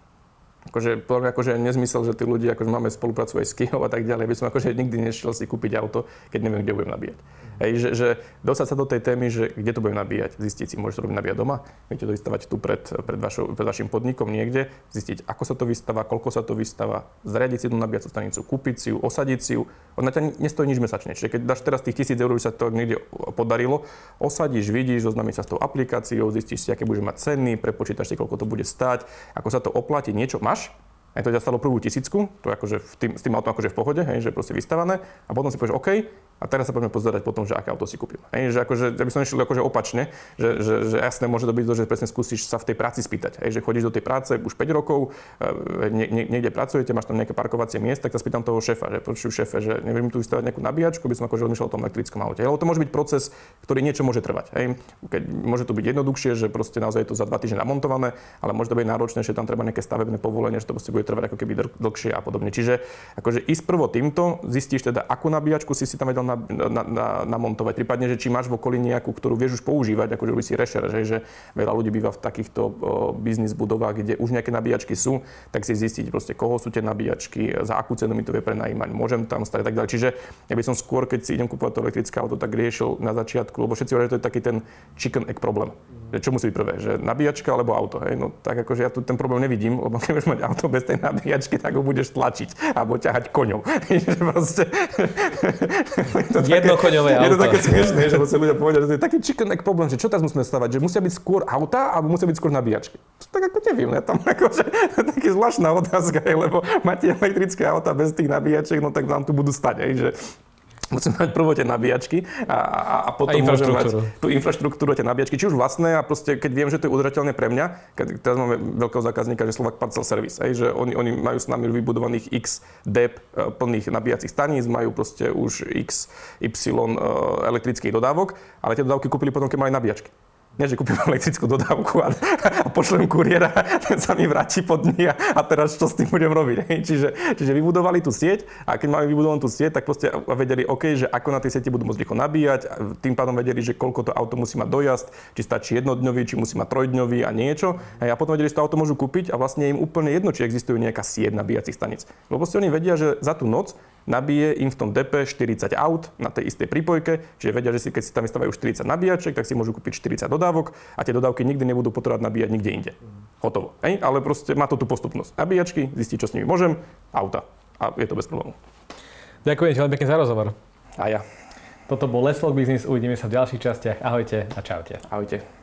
Akože, podľa mňa akože nezmysel, že tí ľudia, akože máme spoluprácu aj s Kijov a tak ďalej, by som akože nikdy nešiel si kúpiť auto, keď neviem, kde budem nabíjať. Hej, že, že dostať sa do tej témy, že kde to budem nabíjať, zistiť si, môžete robiť nabíjať doma, viete to vystavať tu pred, pred, vašo, pred vašim podnikom niekde, zistiť, ako sa to vystáva, koľko sa to vystáva, zariadiť si tú nabíjacú stanicu, kúpiť si ju, osadiť si ju. Ona ťa nestojí nič mesačne. Čiže keď dáš teraz tých tisíc eur, by sa to niekde podarilo, osadíš, vidíš, zoznámiš sa s tou aplikáciou, zistíš si, aké budeš mať ceny, prepočítaš si, koľko to bude stáť, ako sa to oplatí, niečo máš, Josh? Aj to ťa stalo prvú tisícku, to je akože v tým, s tým autom akože v pohode, hej, že proste vystavané. A potom si povieš, OK, a teraz sa poďme pozerať potom, že aké auto si kúpim. Hej, že akože, ja by som išiel akože opačne, že, že, že jasné môže to byť to, že presne skúsiš sa v tej práci spýtať. Hej, že chodíš do tej práce už 5 rokov, e, nie, nie, niekde pracujete, máš tam nejaké parkovacie miesta, tak sa spýtam toho šéfa, že počuj šéfe, že neviem tu vystavať nejakú nabíjačku, by som akože odmýšľal o tom elektrickom aute. Lebo to môže byť proces, ktorý niečo môže trvať. Hej. Keď, môže to byť jednoduchšie, že proste naozaj je to za dva týždne namontované, ale môže to byť náročné, že tam treba nejaké stavebné povolenie, že to proste bude trvať ako keby dlhšie a podobne. Čiže akože ísť prvo týmto, zistíš teda, akú nabíjačku si si tam vedel na, na, na namontovať. Prípadne, že či máš v okolí nejakú, ktorú vieš už používať, akože robí si rešer, že, že veľa ľudí býva v takýchto biznis budovách, kde už nejaké nabíjačky sú, tak si zistiť proste, koho sú tie nabíjačky, za akú cenu mi to vie prenajímať, môžem tam stať a tak ďalej. Čiže ja by som skôr, keď si idem kúpovať to elektrické auto, tak riešil na začiatku, lebo všetci hovoria, že to je taký ten chicken egg problém. Že čo musí byť prvé, že nabíjačka alebo auto. Hej? No tak akože ja tu ten problém nevidím, lebo keď mať auto bez tej nabíjačky, tak ho budeš tlačiť alebo ťahať koňou. proste... Jednokoňové auto. Je to také smiešné, že musí ľudia povedať, že to je taký chicken egg problém, že čo teraz musíme stavať, že musia byť skôr auta alebo musia byť skôr nabíjačky. Tak ako neviem, ja tam akože, taký zvláštna otázka, lebo máte elektrické auta bez tých nabíjačiek, no tak nám tu budú stať, hej, že musíme mať prvo tie nabíjačky a, a, a potom a môžeme mať tú infraštruktúru tie nabíjačky, či už vlastné a proste keď viem, že to je udržateľné pre mňa, keď teraz máme veľkého zákazníka, že Slovak Parcel Service, aj, že oni, oni majú s nami vybudovaných x DEP plných nabíjacích staníc, majú proste už x, y e, elektrických dodávok, ale tie dodávky kúpili potom, keď majú nabíjačky nie, že kúpim elektrickú dodávku a, a pošlem kuriéra, ten sa mi vráti pod dní a, a teraz čo s tým budem robiť. Čiže, čiže vybudovali tú sieť a keď máme vybudovanú tú sieť, tak proste vedeli, OK, že ako na tej sieti budú môcť rýchlo nabíjať, tým pádom vedeli, že koľko to auto musí mať dojazd, či stačí jednodňový, či musí mať trojdňový a niečo. A potom vedeli, že to auto môžu kúpiť a vlastne im úplne jedno, či existuje nejaká sieť nabíjacích stanic. Lebo proste oni vedia, že za tú noc nabije im v tom DP 40 aut na tej istej prípojke, čiže vedia, že si keď si tam vystávajú 40 nabíjaček, tak si môžu kúpiť 40 dodávok a tie dodávky nikdy nebudú potrebovať nabíjať nikde inde. Hotovo. Ej? Ale proste má to tú postupnosť. Nabíjačky, zistiť, čo s nimi môžem, auta. A je to bez problémov. Ďakujem ti veľmi pekne za rozhovor. A ja. Toto bol Let's Talk Business, uvidíme sa v ďalších častiach. Ahojte a čaute. Ahojte.